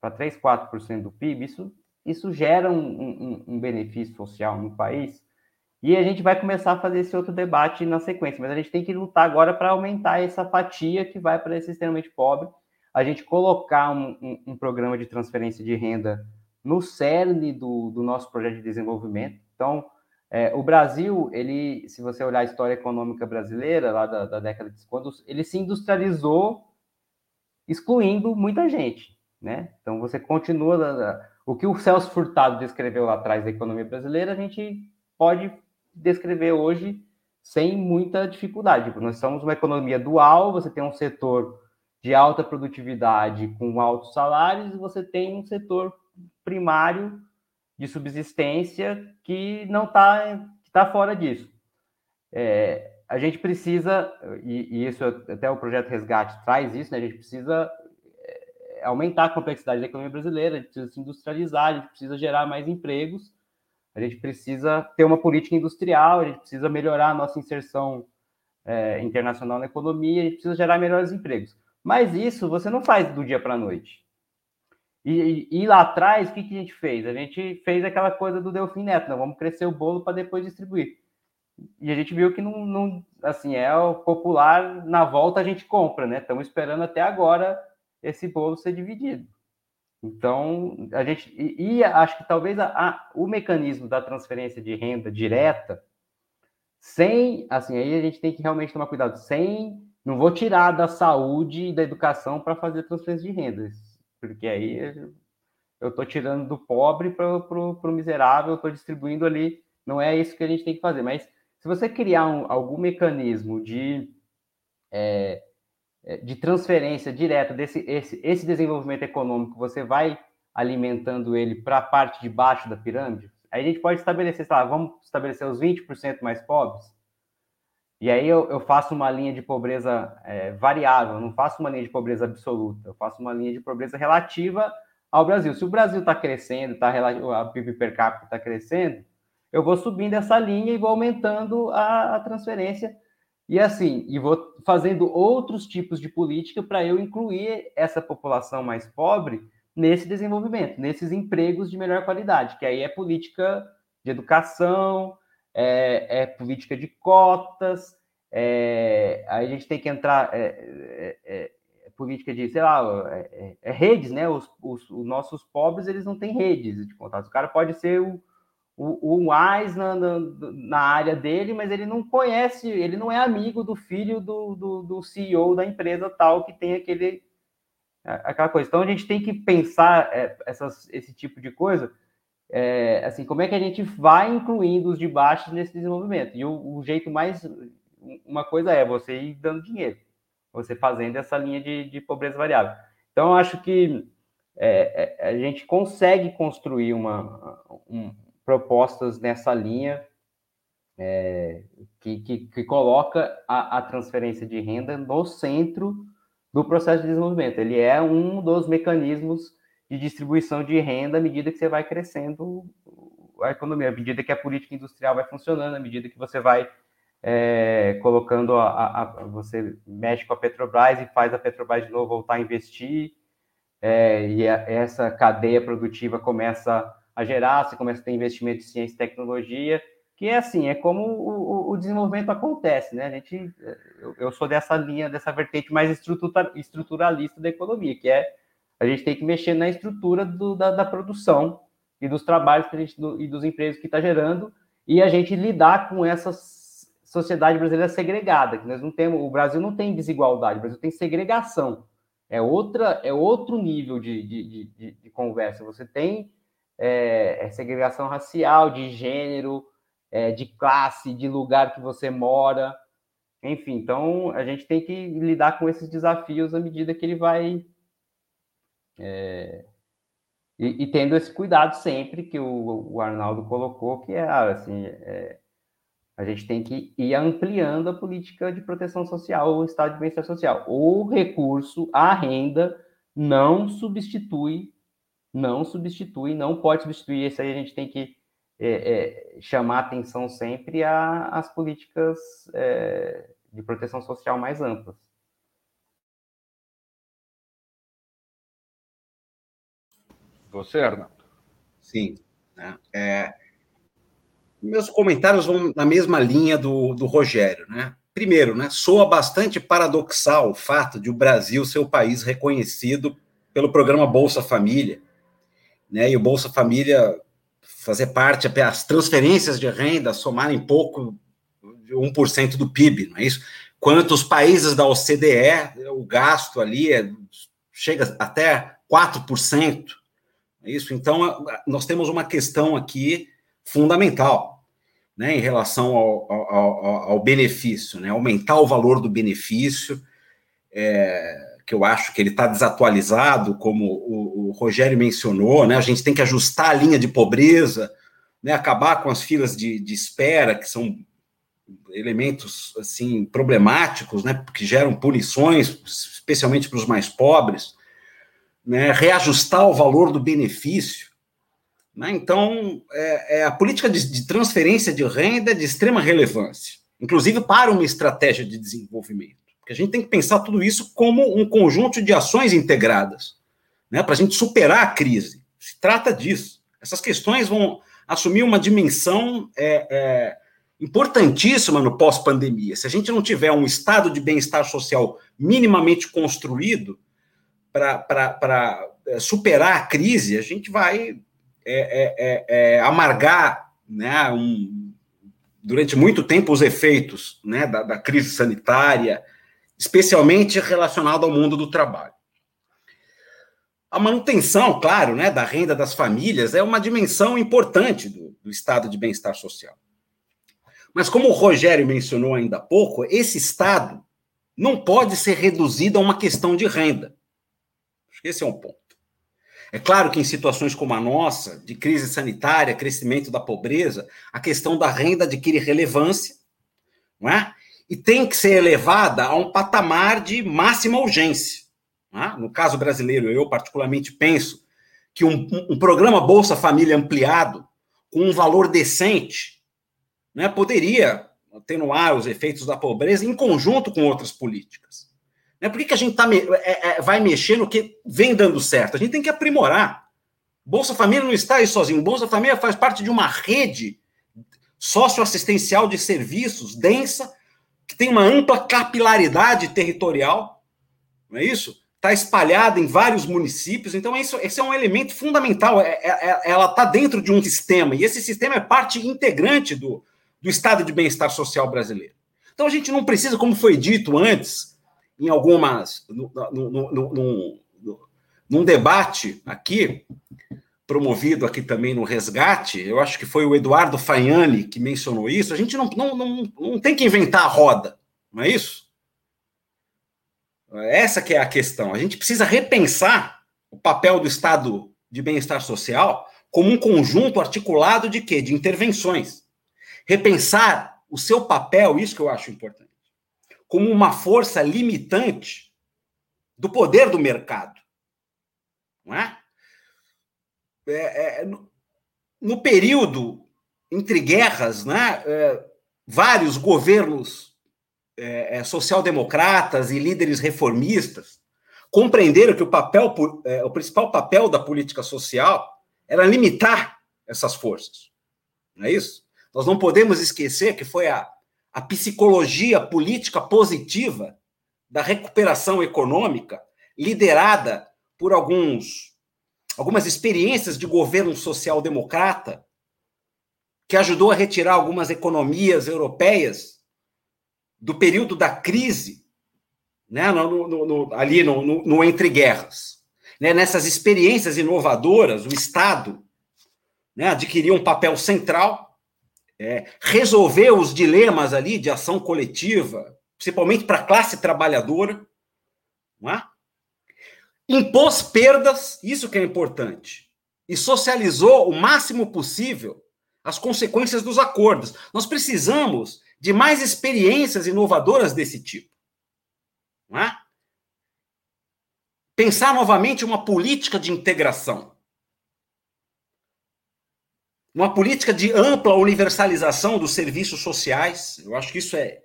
S2: para 3, 4% do PIB, isso, isso gera um, um, um, benefício social no país. E a gente vai começar a fazer esse outro debate na sequência, mas a gente tem que lutar agora para aumentar essa fatia que vai para esse extremamente pobre, a gente colocar um, um programa de transferência de renda no cerne do, do nosso projeto de desenvolvimento. Então, é, o Brasil, ele, se você olhar a história econômica brasileira, lá da, da década de quando ele se industrializou, excluindo muita gente, né? Então você continua o que o Celso Furtado descreveu lá atrás da economia brasileira, a gente pode descrever hoje sem muita dificuldade. Tipo, nós somos uma economia dual, você tem um setor de alta produtividade com altos salários e você tem um setor primário de subsistência que não está tá fora disso. É, a gente precisa, e, e, isso até o projeto Resgate traz isso, né? a gente precisa é, aumentar a complexidade da economia brasileira, a gente precisa se industrializar, a gente precisa gerar mais empregos, a gente precisa ter uma política industrial, a gente precisa melhorar a nossa inserção é, internacional na economia, a gente precisa gerar melhores empregos. Mas isso você não faz do dia para a noite. E, e, lá atrás, o que, que a gente fez? A gente fez aquela coisa do Delfim Neto, não, vamos crescer o bolo para depois distribuir. E a gente viu que não, não, assim, é o popular, na volta a gente compra, né? Estamos esperando até agora esse bolo ser dividido. Então, a gente, e, e acho que talvez a, a, o mecanismo da transferência de renda direta, sem, assim, aí a gente tem que realmente tomar cuidado, sem, não vou tirar da saúde e da educação para fazer transferência de rendas porque aí eu estou tirando do pobre para o miserável, estou distribuindo ali. Não é isso que a gente tem que fazer. Mas se você criar um, algum mecanismo de, é, é, de transferência direta desse esse, esse desenvolvimento econômico, você vai alimentando ele para a parte de baixo da pirâmide, aí a gente pode estabelecer, sei lá, vamos estabelecer os 20% mais pobres, e aí eu, eu faço uma linha de pobreza é, variável, não faço uma linha de pobreza absoluta, eu faço uma linha de pobreza relativa ao Brasil. Se o Brasil está crescendo, tá, a PIB per capita está crescendo, eu vou subindo essa linha e vou aumentando a, a transferência e assim, e vou fazendo outros tipos de política para eu incluir essa população mais pobre nesse desenvolvimento, nesses empregos de melhor qualidade, que aí é política de educação, é, é política de cotas, é, aí a gente tem que entrar, é, é, é, é política de, sei lá, redes, né? Os, os, os, nossos pobres, eles não têm redes de contato. O cara pode ser o, o, o mais na, na, na, área dele, mas ele não conhece, ele não é amigo do filho do, do, do CEO da empresa tal que tem aquele aquela coisa. Então a gente tem que pensar essas, esse tipo de coisa, é, assim, como é que a gente vai incluindo os de baixo nesse desenvolvimento? E o, o, jeito mais, uma coisa é você ir dando dinheiro, você fazendo essa linha de, de pobreza variável. Então eu acho que é, é a gente consegue construir uma, um, propostas nessa linha é, que, que, que, coloca a, a, transferência de renda no centro do processo de desenvolvimento. Ele é um dos mecanismos de distribuição de renda à medida que você vai crescendo a economia, à medida que a política industrial vai funcionando, à medida que você vai é, colocando a, a, a, você mexe com a Petrobras e faz a Petrobras de novo voltar a investir é, e a, essa cadeia produtiva começa a gerar, você começa a ter investimento em ciência e tecnologia, que é assim, é como o, o desenvolvimento acontece, né? A gente, eu, eu, sou dessa linha, dessa vertente mais estrutura, estruturalista da economia, que é a gente tem que mexer na estrutura do, da, da, produção e dos trabalhos que a gente, do, e dos empregos que está gerando, e a gente lidar com essa sociedade brasileira segregada, que nós não temos, o Brasil não tem desigualdade, o Brasil tem segregação. É outra, é outro nível de, de, de, de conversa. Você tem é, é segregação racial, de gênero, é, de classe, de lugar que você mora. Enfim, então a gente tem que lidar com esses desafios à medida que ele vai. É, e, e, tendo esse cuidado sempre que o, o Arnaldo colocou, que é assim, é, a gente tem que ir ampliando a política de proteção social, o estado de bem-estar social. O recurso, a renda, não substitui não substitui, não pode substituir. Isso aí a gente tem que é, é, chamar atenção sempre às políticas é, de proteção social mais amplas.
S1: Você, Arnaldo?
S3: Sim. Né? É, meus comentários vão na mesma linha do, do Rogério. Né? Primeiro, né, soa bastante paradoxal o fato de o Brasil ser o país reconhecido pelo programa Bolsa Família, né, e o Bolsa Família fazer parte, as transferências de renda somarem pouco de 1% do PIB, não é isso? Quanto os países da OCDE, o gasto ali é, chega até 4%. É isso? Então, nós temos uma questão aqui fundamental né, em relação ao, ao, ao benefício, né, aumentar o valor do benefício. É, que eu acho que ele está desatualizado, como o, o, Rogério mencionou, né? A gente tem que ajustar a linha de pobreza, né? Acabar com as filas de, de espera, que são elementos assim problemáticos, né? Que geram punições, especialmente para os mais pobres, né? Reajustar o valor do benefício. Né? Então, é, é a política de, de transferência de renda é de extrema relevância, inclusive para uma estratégia de desenvolvimento. Porque a gente tem que pensar tudo isso como um conjunto de ações integradas, né, para a gente superar a crise. Se trata disso. Essas questões vão assumir uma dimensão é, é, importantíssima no pós-pandemia. Se a gente não tiver um estado de bem-estar social minimamente construído para é, superar a crise, a gente vai é, é, é, amargar né, um, durante muito tempo os efeitos né, da, da crise sanitária, especialmente relacionado ao mundo do trabalho. A manutenção, claro, né, da renda das famílias é uma dimensão importante do, do estado de bem-estar social. Mas, como o Rogério mencionou ainda há pouco, esse estado não pode ser reduzido a uma questão de renda. Esse é um ponto. É claro que em situações como a nossa, de crise sanitária, crescimento da pobreza, a questão da renda adquire relevância, não é? e tem que ser elevada a um patamar de máxima urgência. Né? No caso brasileiro, eu particularmente penso que um, um, programa Bolsa Família ampliado, com um valor decente, né, poderia atenuar os efeitos da pobreza em conjunto com outras políticas. Né? Por que, que a gente tá, é, é, vai mexer no que vem dando certo? A gente tem que aprimorar. Bolsa Família não está aí sozinho. Bolsa Família faz parte de uma rede socioassistencial de serviços densa que tem uma ampla capilaridade territorial, não é isso? está espalhada em vários municípios, então isso, esse é um elemento fundamental. É, é, é ela está dentro de um sistema, e esse sistema é parte integrante do, do estado de bem-estar social brasileiro. Então a gente não precisa, como foi dito antes, em algumas. No, no, no, num debate aqui, promovido aqui também no resgate, eu acho que foi o Eduardo Faiani que mencionou isso, a gente não, não, não, não tem que inventar a roda, não é isso? Essa que é a questão. A gente precisa repensar o papel do Estado de bem-estar social como um conjunto articulado de quê? De intervenções. Repensar o seu papel, isso que eu acho importante, como uma força limitante do poder do mercado. Não é? é, é no, no, período entre guerras, né, é, vários governos é, é, social-democratas e líderes reformistas compreenderam que o papel, é, o principal papel da política social era limitar essas forças. Não é isso? Nós não podemos esquecer que foi a, a psicologia política positiva da recuperação econômica liderada por alguns algumas experiências de governo social-democrata que ajudou a retirar algumas economias europeias do período da crise, né, no, no, no, ali no, entre guerras. Né, nessas experiências inovadoras, o Estado né, adquiriu um papel central, é, resolveu os dilemas ali de ação coletiva, principalmente para a classe trabalhadora, não é? impôs perdas, isso que é importante, e socializou o máximo possível as consequências dos acordos. Nós precisamos de mais experiências inovadoras desse tipo. Não é? Pensar novamente uma política de integração. Uma política de ampla universalização dos serviços sociais. Eu acho que isso é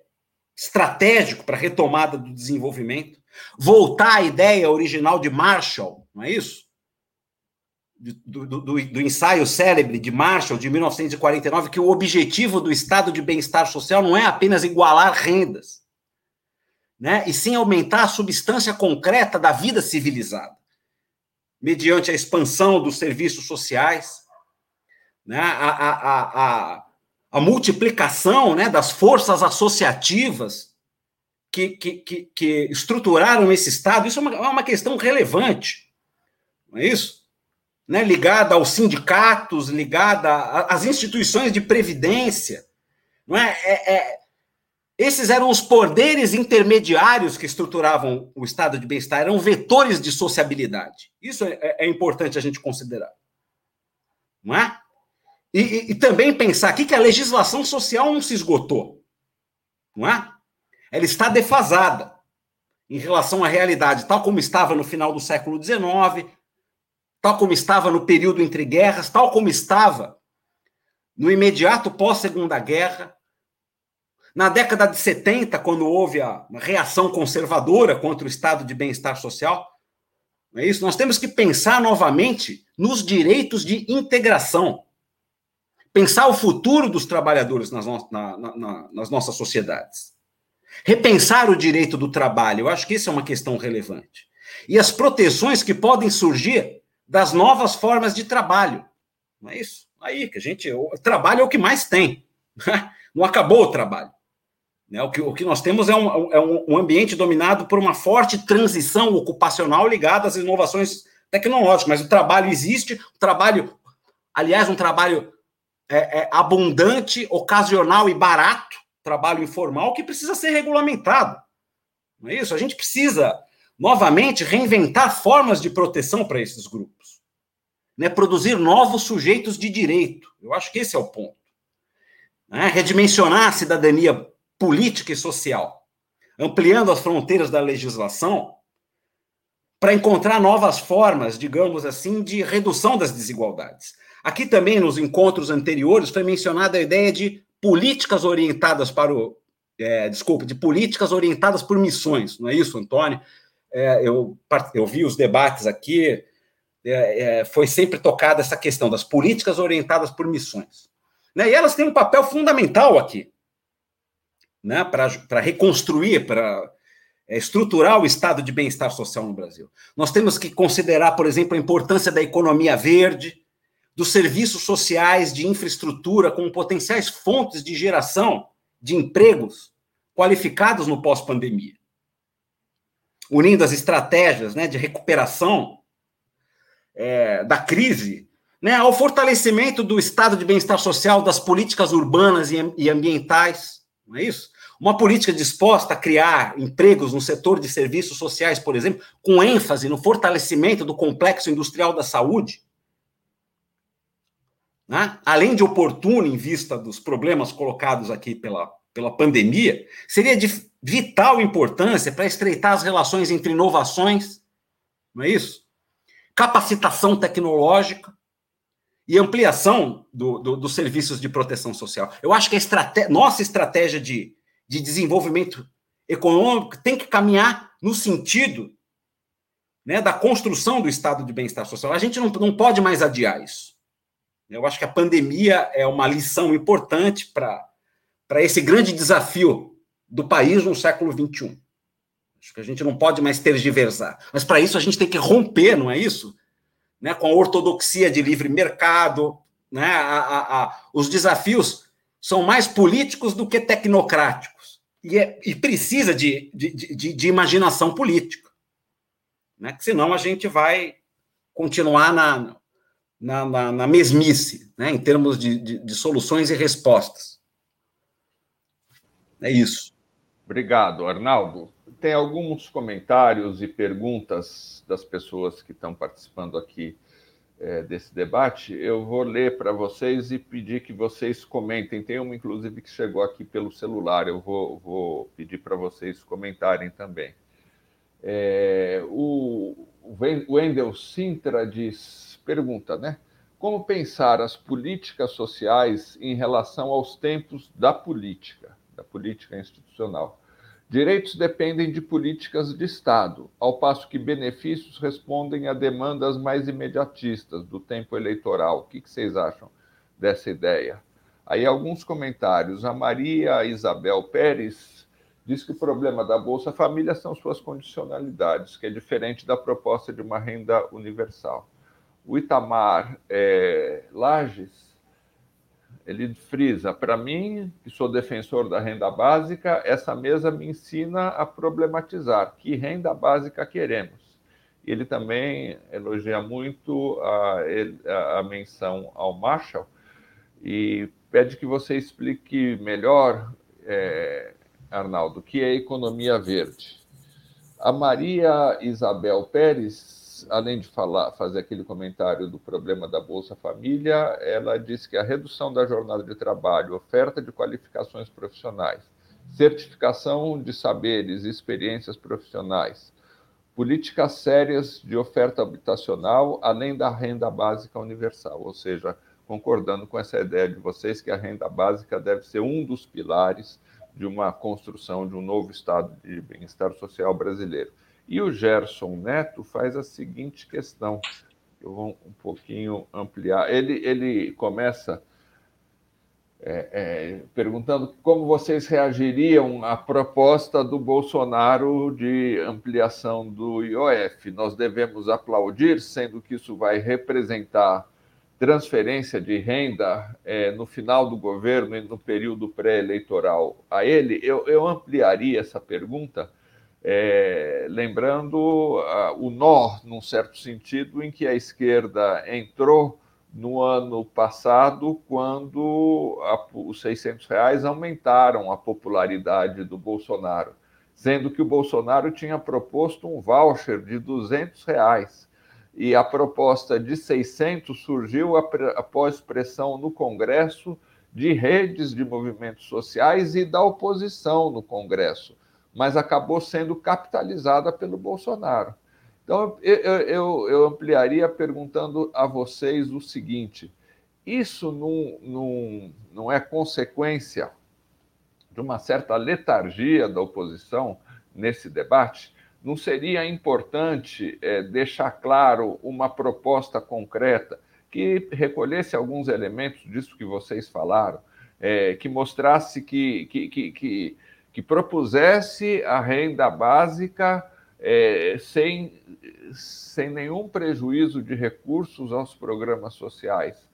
S3: estratégico para a retomada do desenvolvimento. Voltar à ideia original de Marshall, não é isso? do, do, do, ensaio célebre de Marshall, de 1949, que o objetivo do estado de bem-estar social não é apenas igualar rendas, né? e sim aumentar a substância concreta da vida civilizada, mediante a expansão dos serviços sociais, né? a, a, a, a, multiplicação né? das forças associativas que, que, que, que estruturaram esse estado. Isso é uma, é uma questão relevante, não é isso? né, ligada aos sindicatos, ligada às instituições de previdência. Não é? é, é esses eram os poderes intermediários que estruturavam o estado de bem-estar, eram vetores de sociabilidade. Isso é, é, é importante a gente considerar. Não é? E, e, também pensar aqui que a legislação social não se esgotou. Não é? Ela está defasada em relação à realidade, tal como estava no final do século XIX, tal como estava no período entre guerras, tal como estava no imediato pós-Segunda Guerra. Na década de 70, quando houve a reação conservadora contra o estado de bem-estar social, é isso? Nós temos que pensar novamente nos direitos de integração. Pensar o futuro dos trabalhadores nas, no, na, na, nas nossas sociedades. Repensar o direito do trabalho, eu acho que isso é uma questão relevante. E as proteções que podem surgir das novas formas de trabalho. Não é isso? Aí que a gente. O trabalho é o que mais tem. (laughs) Não acabou o trabalho. Né? O, que, o que nós temos é um, é um ambiente dominado por uma forte transição ocupacional ligada às inovações tecnológicas. Mas o trabalho existe, o trabalho, aliás, um trabalho é, é, abundante, ocasional e barato, trabalho informal, que precisa ser regulamentado. Não é isso? A gente precisa novamente reinventar formas de proteção para esses grupos, né? Produzir novos sujeitos de direito. Eu acho que esse é o ponto. Né? Redimensionar a cidadania política e social, ampliando as fronteiras da legislação para encontrar novas formas, digamos assim, de redução das desigualdades. Aqui também, nos encontros anteriores, foi mencionada a ideia de políticas orientadas para o. É, desculpa, de políticas orientadas por missões, não é isso, Antônio? é, eu, eu vi os debates aqui, é, é, foi sempre tocada essa questão das políticas orientadas por missões. Né? E elas têm um papel fundamental aqui, né? para reconstruir, para é, estruturar o estado de bem-estar social no Brasil. Nós temos que considerar, por exemplo, a importância da economia verde, dos serviços sociais de infraestrutura como potenciais fontes de geração de empregos qualificados no pós-pandemia. Unindo as estratégias né, de recuperação é, da crise né, ao fortalecimento do estado de bem-estar social, das políticas urbanas e ambientais, não é isso? Uma política disposta a criar empregos no setor de serviços sociais, por exemplo, com ênfase no fortalecimento do complexo industrial da saúde, né? além de oportuno em vista dos problemas colocados aqui pela, pela pandemia, seria de vital importância para estreitar as relações entre inovações, não é isso? Capacitação tecnológica e ampliação do, do, dos serviços de proteção social. Eu acho que a nossa estratégia de, de desenvolvimento econômico tem que caminhar no sentido né, da construção do estado de bem-estar social. A gente não, não pode mais adiar isso. Eu acho que a pandemia é uma lição importante para esse grande desafio do país no século XXI. Acho que a gente não pode mais tergiversar. Mas para isso a gente tem que romper, não é isso? Né, com a ortodoxia de livre mercado. Né, a, a, a, os desafios são mais políticos do que tecnocráticos. E, é, e precisa de, de, de, de imaginação política. Né, que senão a gente vai continuar na, na, na, na mesmice, né, em termos de, de, de soluções e respostas. É isso.
S1: Obrigado, Arnaldo. Tem alguns comentários e perguntas das pessoas que estão participando aqui é, desse debate. Eu vou ler para vocês e pedir que vocês comentem. Tem uma, inclusive, que chegou aqui pelo celular. Eu vou, vou pedir para vocês comentarem também. É, o, Wendel Sintra diz pergunta, né? Como pensar as políticas sociais em relação aos tempos da política, da política institucional? Direitos dependem de políticas de Estado, ao passo que benefícios respondem a demandas mais imediatistas do tempo eleitoral. O que vocês acham dessa ideia? Aí alguns comentários. A Maria Isabel Pérez diz que o problema da Bolsa Família são suas condicionalidades, que é diferente da proposta de uma renda universal o Itamar é, Lages, ele frisa, para mim, que sou defensor da renda básica, essa mesa me ensina a problematizar que renda básica queremos. Ele também elogia muito a, a menção ao Marshall e pede que você explique melhor, é, Arnaldo, o que é economia verde. A Maria Isabel Pérez além de falar, fazer aquele comentário do problema da Bolsa Família, ela disse que a redução da jornada de trabalho, oferta de qualificações profissionais, certificação de saberes e experiências profissionais, políticas sérias de oferta habitacional, além da renda básica universal, ou seja, concordando com essa ideia de vocês que a renda básica deve ser um dos pilares de uma construção de um novo estado de bem-estar social brasileiro. E o Gerson Neto faz a seguinte questão, eu vou um pouquinho ampliar. Ele, ele começa é, é, perguntando como vocês reagiriam à proposta do Bolsonaro de ampliação do IOF. Nós devemos aplaudir, sendo que isso vai representar transferência de renda é, no final do governo e no período pré-eleitoral a ele. Eu, eu ampliaria essa pergunta é, lembrando uh, o nó, num certo sentido, em que a esquerda entrou no ano passado, quando a, os 600 reais aumentaram a popularidade do Bolsonaro, sendo que o Bolsonaro tinha proposto um voucher de 200 reais. E a proposta de 600 surgiu após pressão no Congresso de redes de movimentos sociais e da oposição no Congresso mas acabou sendo capitalizada pelo Bolsonaro. Então, eu, eu, eu ampliaria perguntando a vocês o seguinte: isso não, não, não é consequência de uma certa letargia da oposição nesse debate? Não seria importante é, deixar claro uma proposta concreta que recolhesse alguns elementos disso que vocês falaram, é, que mostrasse que, que, que, que que propusesse a renda básica é, sem, sem nenhum prejuízo de recursos aos programas sociais,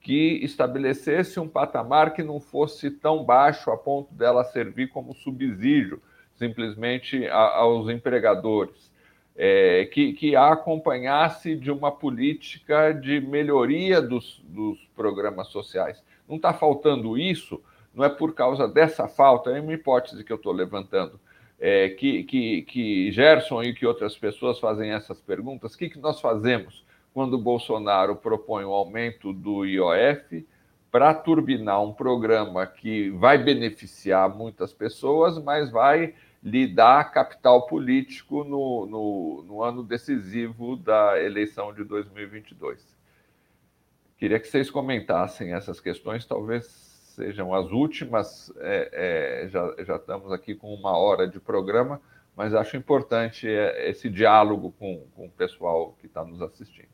S1: que estabelecesse um patamar que não fosse tão baixo a ponto dela servir como subsídio simplesmente a, aos empregadores, é, que, que a acompanhasse de uma política de melhoria dos, dos programas sociais. Não está faltando isso, não é por causa dessa falta, é uma hipótese que eu estou levantando é, que, que, que Gerson e que outras pessoas fazem essas perguntas, o que, que nós fazemos quando o Bolsonaro propõe o um aumento do IOF para turbinar um programa que vai beneficiar muitas pessoas, mas vai lhe dar capital político no, no, no ano decisivo da eleição de 2022. Queria que vocês comentassem essas questões, talvez sejam as últimas. É, é, já, já estamos aqui com uma hora de programa, mas acho importante é, esse diálogo com, com o pessoal que está nos assistindo.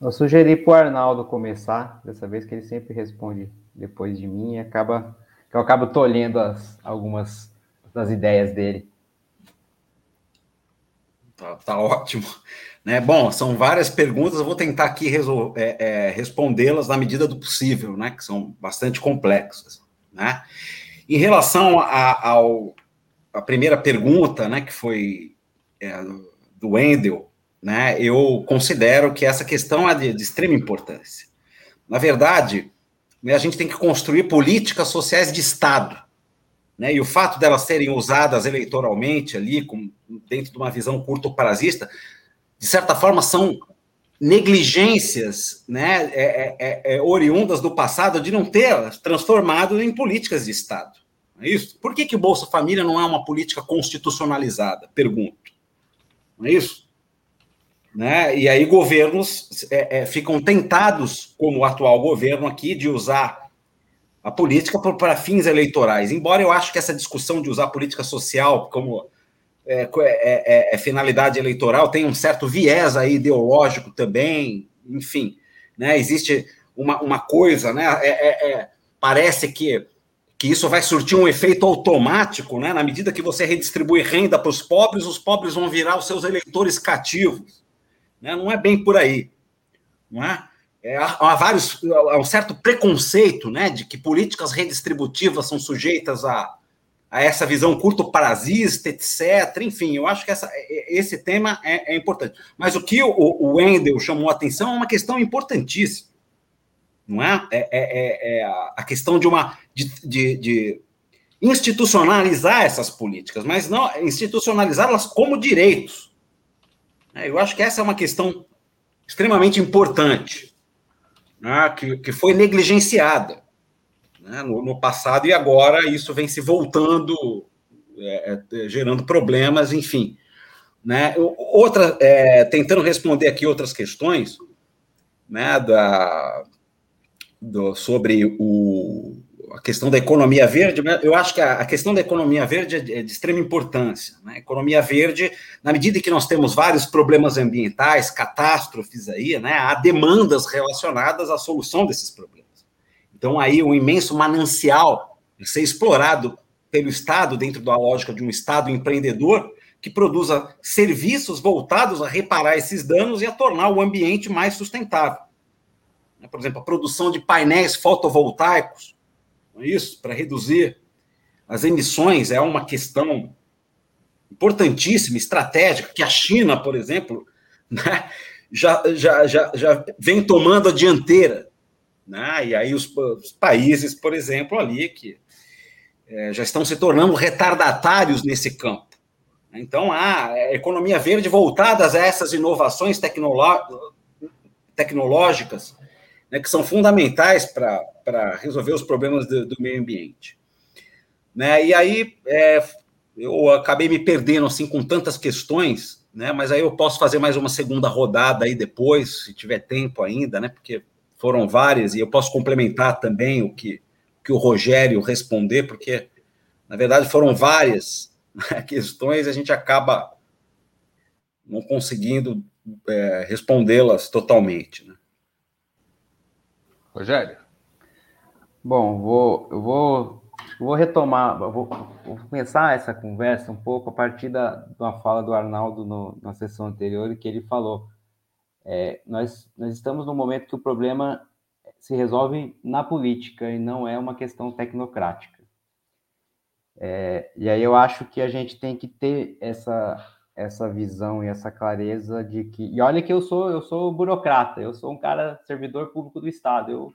S2: Eu sugeri para o Arnaldo começar, dessa vez que ele sempre responde depois de mim e acaba que eu acabo tolhendo as, algumas das ideias dele.
S3: Tá, tá ótimo. Né? Bom, são várias perguntas, eu vou tentar aqui é, é, respondê-las na medida do possível, né? que são bastante complexas. Né? Em relação à primeira pergunta, né, que foi é, do Wendel, né, eu considero que essa questão é de, de extrema importância. Na verdade, né, a gente tem que construir políticas sociais de Estado. Né, e o fato delas serem usadas eleitoralmente ali, com, dentro de uma visão curto-prazista, de certa forma, são negligências né, é, é, é, é, oriundas do passado de não ter transformado em políticas de Estado. É isso? Por que, que o Bolsa Família não é uma política constitucionalizada? Pergunto. Não é isso? Né? E aí governos é, é, ficam tentados, como o atual governo aqui, de usar a política para fins eleitorais. Embora eu acho que essa discussão de usar política social como é é, é, é, é, finalidade eleitoral, tem um certo viés aí ideológico também, enfim, né? Existe uma, uma coisa, né? É, parece que, que isso vai surtir um efeito automático, né? Na medida que você redistribui renda para os pobres, os pobres vão virar os seus eleitores cativos. Né? Não é bem por aí, não é? É, há, vários, há um certo preconceito, né, de que políticas redistributivas são sujeitas a, a essa visão curto parasista, etc. Enfim, eu acho que essa, esse tema é, é importante. Mas o que o, o Wendel chamou a atenção é uma questão importantíssima, não é? É, é, é, é a questão de uma de, de, de, institucionalizar essas políticas, mas não institucionalizá-las como direitos. É, eu acho que essa é uma questão extremamente importante, né, que, que foi negligenciada né, no, no, passado, e agora isso vem se voltando, é, é, gerando problemas, enfim. Né? Outra, é, tentando responder aqui outras questões, né, da, do, sobre o, a questão da economia verde, eu acho que a, a questão da economia verde é de, é de extrema importância. Né? Economia verde, na medida que nós temos vários problemas ambientais, catástrofes aí, né, há demandas relacionadas à solução desses problemas. Então, aí, um imenso manancial a ser explorado pelo Estado, dentro da lógica de um Estado empreendedor, que produza serviços voltados a reparar esses danos e a tornar o ambiente mais sustentável. Por exemplo, a produção de painéis fotovoltaicos, é isso, para reduzir as emissões é uma questão importantíssima, estratégica, que a China, por exemplo, (laughs) né, já, já, já, já vem tomando a dianteira né? E aí os, os países, por exemplo, ali que é, já estão se tornando retardatários nesse campo. Então, há economia verde voltadas a essas inovações tecnológicas né, que são fundamentais para resolver os problemas do, do, meio ambiente. Né? E aí, é, eu acabei me perdendo assim com tantas questões, né? mas aí eu posso fazer mais uma segunda rodada aí depois, se tiver tempo ainda, né? porque foram várias, e eu posso complementar também o que, que o Rogério responder, porque, na verdade, foram várias né, (laughs) questões, a gente acaba não conseguindo é, respondê-las totalmente. Né?
S1: Rogério?
S2: Bom, vou, eu vou vou retomar, vou, vou, começar essa conversa um pouco a partir da, de uma fala do Arnaldo no, na sessão anterior, que ele falou. É, nós, nós estamos num momento que o problema se resolve na política e não é uma questão tecnocrática. É, e aí eu acho que a gente tem que ter essa, essa visão e essa clareza de que. E olha que eu sou eu sou burocrata, eu sou um cara servidor público do Estado. Eu,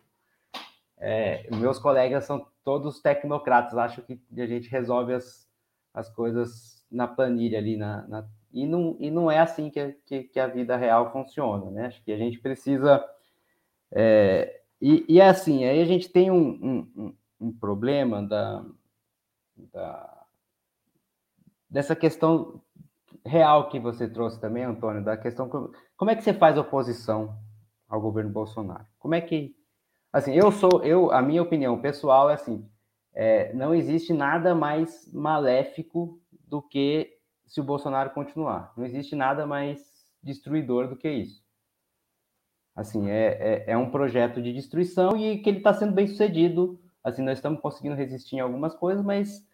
S2: é, meus colegas são todos tecnocratas, acho que a gente resolve as, as coisas na planilha ali, na, na e, não, e não é assim que, que, que, a vida real funciona, né? Acho que a gente precisa é, e, e é assim, aí a gente tem um, um, um problema da, da, dessa questão real que você trouxe também, Antônio, da questão como é que você faz oposição ao governo Bolsonaro? Como é que assim, eu sou eu a minha opinião pessoal é assim, é, não existe nada mais maléfico do que se o Bolsonaro continuar. Não existe nada mais destruidor do que isso. Assim, é, é, é um projeto de destruição e que ele está sendo bem sucedido. Assim, nós estamos conseguindo resistir em algumas coisas, mas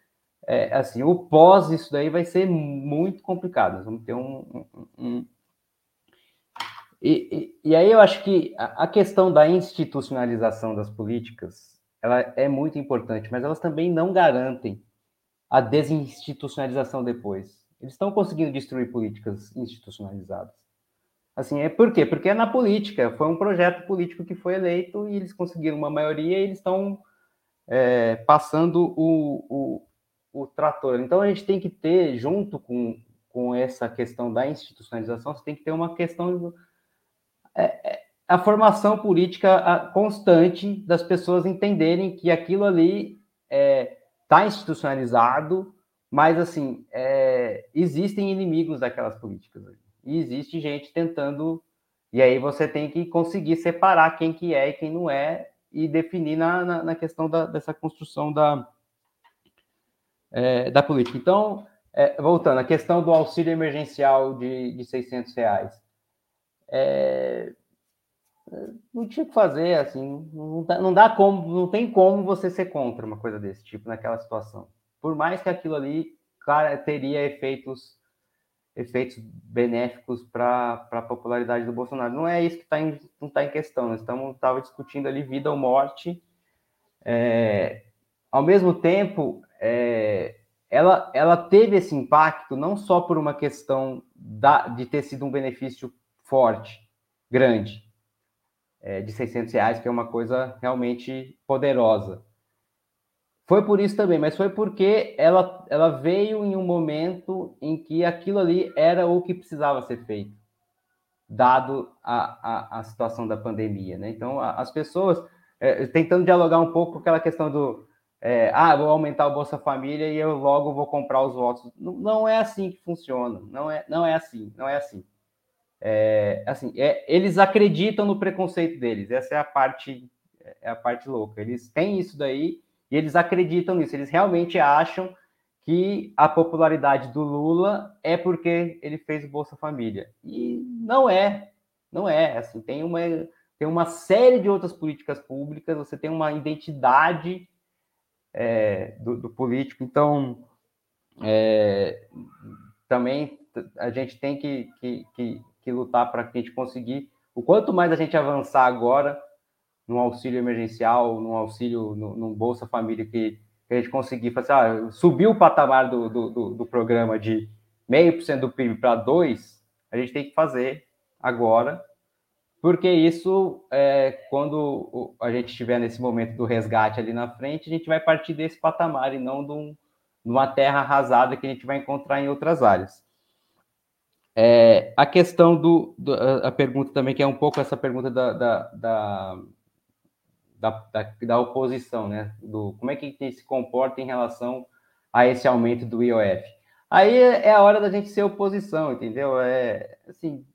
S2: é, assim, o pós isso daí vai ser muito complicado. Vamos ter um. um, um... E, e, e, aí eu acho que a, a questão da institucionalização das políticas ela é muito importante, mas elas também não garantem a desinstitucionalização depois. Eles estão conseguindo destruir políticas institucionalizadas. Assim, é por quê? Porque é na política, foi um projeto político que foi eleito e eles conseguiram uma maioria e eles estão é, passando o, o, o, trator. Então a gente tem que ter, junto com, com essa questão da institucionalização, você tem que ter uma questão. É, é, a formação política constante das pessoas entenderem que aquilo ali está é, institucionalizado, mas assim é, existem inimigos daquelas políticas. E existe gente tentando. E aí você tem que conseguir separar quem que é e quem não é e definir na, na, na questão da, dessa construção da, é, da política. Então, é, voltando, a questão do auxílio emergencial de, de 600 reais. É, não tinha que fazer, assim, não dá, não dá como, não tem como você ser contra uma coisa desse tipo naquela situação. Por mais que aquilo ali, teria efeitos efeitos benéficos para a popularidade do Bolsonaro. Não é isso que tá em, não está em questão. Nós estamos tava discutindo ali vida ou morte. É, ao mesmo tempo, é, ela, ela teve esse impacto não só por uma questão da, de ter sido um benefício forte, grande, é, de 600 reais, que é uma coisa realmente poderosa, foi por isso também, mas foi porque ela, ela veio em um momento em que aquilo ali era o que precisava ser feito, dado a, a, a situação da pandemia. Né? Então, a, as pessoas, é, tentando dialogar um pouco com aquela questão do, é, ah, vou aumentar o Bolsa Família e eu logo vou comprar os votos. Não, não é assim que funciona, não é, não é assim, não é assim. É, assim é, eles acreditam no preconceito deles, essa é a parte, é a parte louca. Eles têm isso daí e eles acreditam nisso, eles realmente acham que a popularidade do Lula é porque ele fez o Bolsa Família. E não é, não é. Assim, tem uma, tem uma série de outras políticas públicas, você tem uma identidade é, do, do, político. Então, é, também a gente tem que, que, que, que lutar para que a gente conseguir. O quanto mais a gente avançar agora, num auxílio emergencial, num auxílio, num, Bolsa Família que, que, a gente conseguir fazer, ah, subir o patamar do, do, do, do programa de meio por cento do PIB para 2, a gente tem que fazer agora, porque isso, é, quando a gente estiver nesse momento do resgate ali na frente, a gente vai partir desse patamar e não de, de uma terra arrasada que a gente vai encontrar em outras áreas. É, a questão do, do, a pergunta também, que é um pouco essa pergunta da, da, da da, da, da oposição, né? Do, como é que se comporta em relação a esse aumento do IOF. Aí é a hora da gente ser oposição, entendeu? É assim,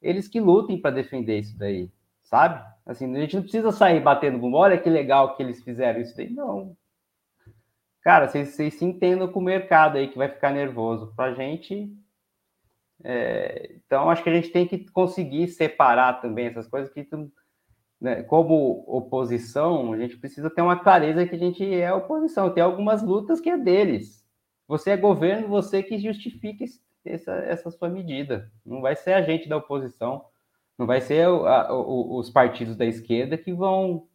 S2: eles que lutem para defender isso daí, sabe? Assim, a gente não precisa sair batendo bumbo, olha que legal que eles fizeram isso daí. Não. Cara, vocês, vocês se entendam com o mercado aí que vai ficar nervoso. Para a gente. É... Então, acho que a gente tem que conseguir separar também essas coisas que né, como oposição, a gente precisa ter uma clareza que a gente é oposição. Tem algumas lutas que é deles. Você é governo, você que justifica essa, essa sua medida. Não vai ser a gente da oposição, não vai ser a, os partidos da esquerda que vão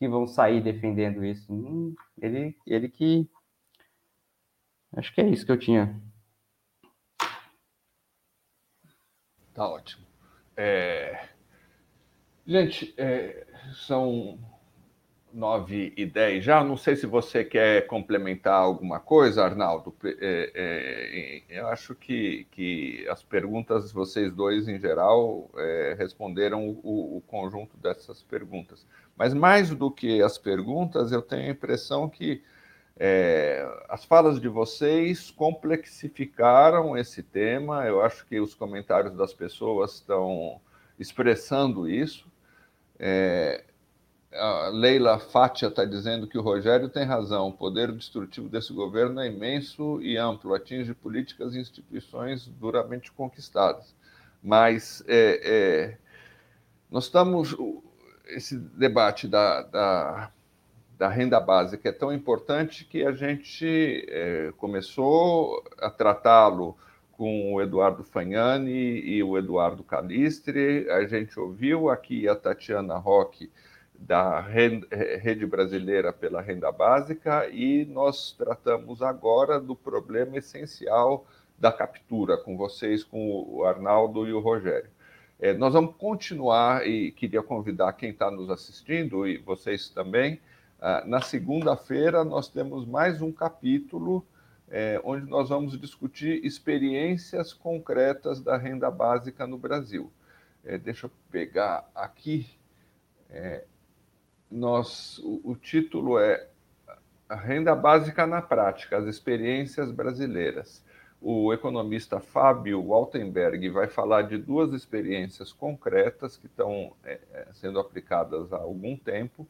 S2: que vão sair defendendo isso. Hum, ele, ele que. Acho que é isso que eu tinha.
S1: Tá ótimo. É... Gente, é... são nove e dez já. Não sei se você quer complementar alguma coisa, Arnaldo. É, é, eu acho que, que as perguntas, vocês dois em geral, é, responderam o, o, conjunto dessas perguntas. Mas mais do que as perguntas, eu tenho a impressão que é, as falas de vocês complexificaram esse tema. Eu acho que os comentários das pessoas estão expressando isso. É, a Leila Fátia está dizendo que o Rogério tem razão. O poder destrutivo desse governo é imenso e amplo, atinge políticas e instituições duramente conquistadas. Mas é, é, nós estamos. Esse debate da, da, da, renda básica é tão importante que a gente é, começou a tratá-lo com o Eduardo Fagnani e o Eduardo Calistre. A gente ouviu aqui a Tatiana Roque da Rede Brasileira pela Renda Básica e nós tratamos agora do problema essencial da captura com vocês, com o Arnaldo e o Rogério. É, nós vamos continuar e queria convidar quem está nos assistindo e vocês também. Ah, na segunda-feira nós temos mais um capítulo é, onde nós vamos discutir experiências concretas da renda básica no Brasil. É, deixa eu pegar aqui. É, nós, o, o título é a Renda Básica na Prática, as experiências brasileiras. O economista Fábio Waltenberg vai falar de duas experiências concretas que estão é, é, sendo aplicadas há algum tempo,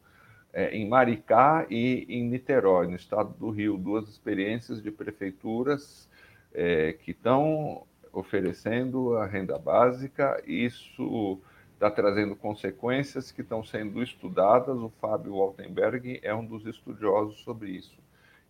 S1: é, em Maricá e em Niterói, no estado do Rio, duas experiências de prefeituras é, que estão oferecendo a renda básica. Isso está trazendo consequências que estão sendo estudadas. O Fábio Waltenberg é um dos estudiosos sobre isso.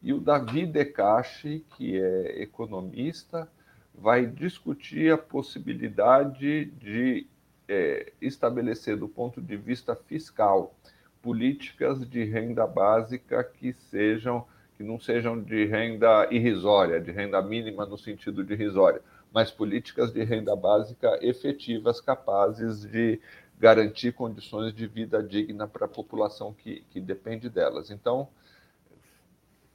S1: E o Davi Decache, que é economista, vai discutir a possibilidade de é, estabelecer, do ponto de vista fiscal, políticas de renda básica que sejam que não sejam de renda irrisória, de renda mínima no sentido de irrisória, mas políticas de renda básica efetivas, capazes de garantir condições de vida digna para a população que, que depende delas. Então,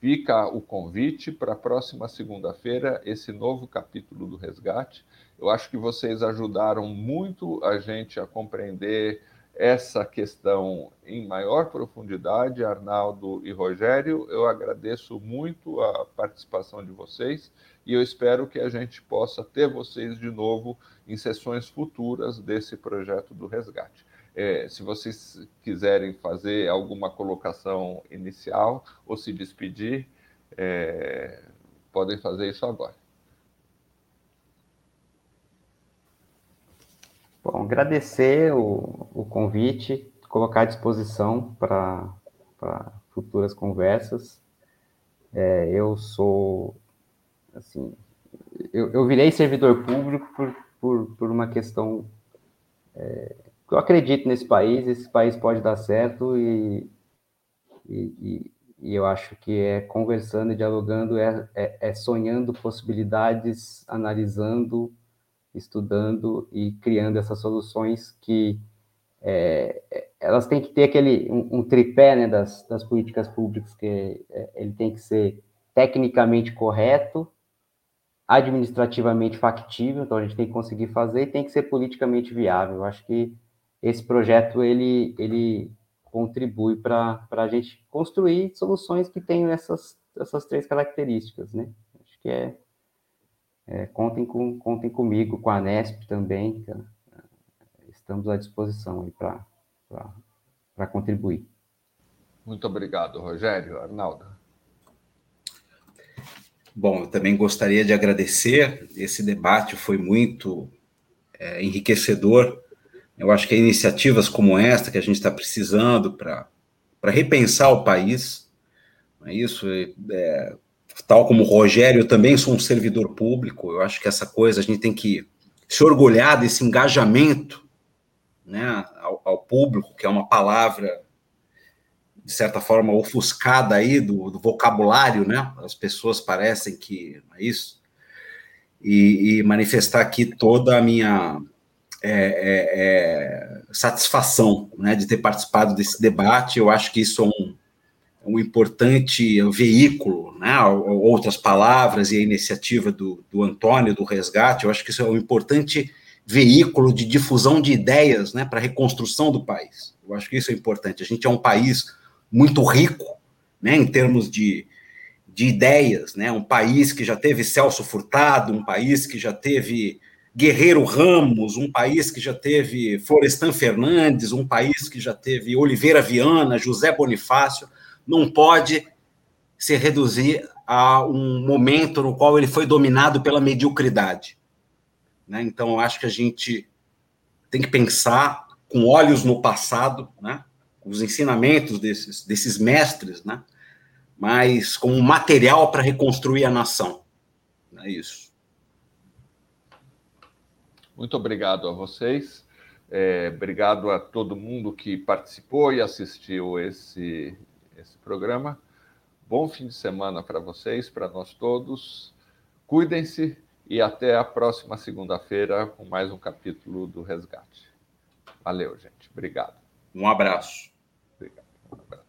S1: fica o convite para a próxima segunda-feira, esse novo capítulo do resgate. Eu acho que vocês ajudaram muito a gente a compreender essa questão em maior profundidade, Arnaldo e Rogério. Eu agradeço muito a participação de vocês e eu espero que a gente possa ter vocês de novo em sessões futuras desse projeto do resgate. É, se vocês quiserem fazer alguma colocação inicial ou se despedir, é, podem fazer isso agora.
S2: Bom, agradecer o, o convite, colocar à disposição para futuras conversas. É, eu sou assim, eu, eu virei servidor público por, por, por uma questão é, eu acredito nesse país, esse país pode dar certo e, e, e eu acho que é conversando e dialogando, é, é, é, sonhando possibilidades, analisando, estudando e criando essas soluções que é, é elas têm que ter aquele um, um tripé né, das, das políticas públicas que é, ele tem que ser tecnicamente correto, administrativamente factível, então a gente tem que conseguir fazer e tem que ser politicamente viável. Eu acho que esse projeto ele, ele contribui para a gente construir soluções que tenham essas, essas três características, né? Acho que é, é contem, com, contem comigo, com a Nesp também, estamos à disposição para contribuir.
S1: Muito obrigado, Rogério. Arnaldo.
S3: Bom, eu também gostaria de agradecer. Esse debate foi muito é, enriquecedor Eu acho que iniciativas como esta que a gente está precisando para repensar o país, é isso, é, tal como o Rogério, eu também sou um servidor público, eu acho que essa coisa a gente tem que se orgulhar desse engajamento né, ao, ao público, que é uma palavra de certa forma ofuscada aí do, do, vocabulário, né? As pessoas parecem que é isso. E, e manifestar aqui toda a minha é, é, é, satisfação, né, de ter participado desse debate. Eu acho que isso é um, um importante veículo, né, outras palavras e a iniciativa do, do Antônio, do Resgate, eu acho que isso é um importante veículo de difusão de ideias né, para a reconstrução do país. Eu acho que isso é importante. A gente é um país muito rico né, em termos de, de ideias, né, um país que já teve Celso Furtado, um país que já teve Guerreiro Ramos, um país que já teve Florestan Fernandes, um país que já teve Oliveira Viana, José Bonifácio, não pode se reduzir a um momento no qual ele foi dominado pela mediocridade. Né? Então, eu acho que a gente tem que pensar com olhos no passado, né? os ensinamentos desses, desses mestres, né? mas como material para reconstruir a nação. É isso.
S1: Muito obrigado a vocês. É, obrigado a todo mundo que participou e assistiu esse, programa. Bom fim de semana para vocês, para nós todos. Cuidem-se e até a próxima segunda-feira com mais um capítulo do Resgate. Valeu, gente. Obrigado.
S3: Um abraço.
S1: Obrigado. Um abraço.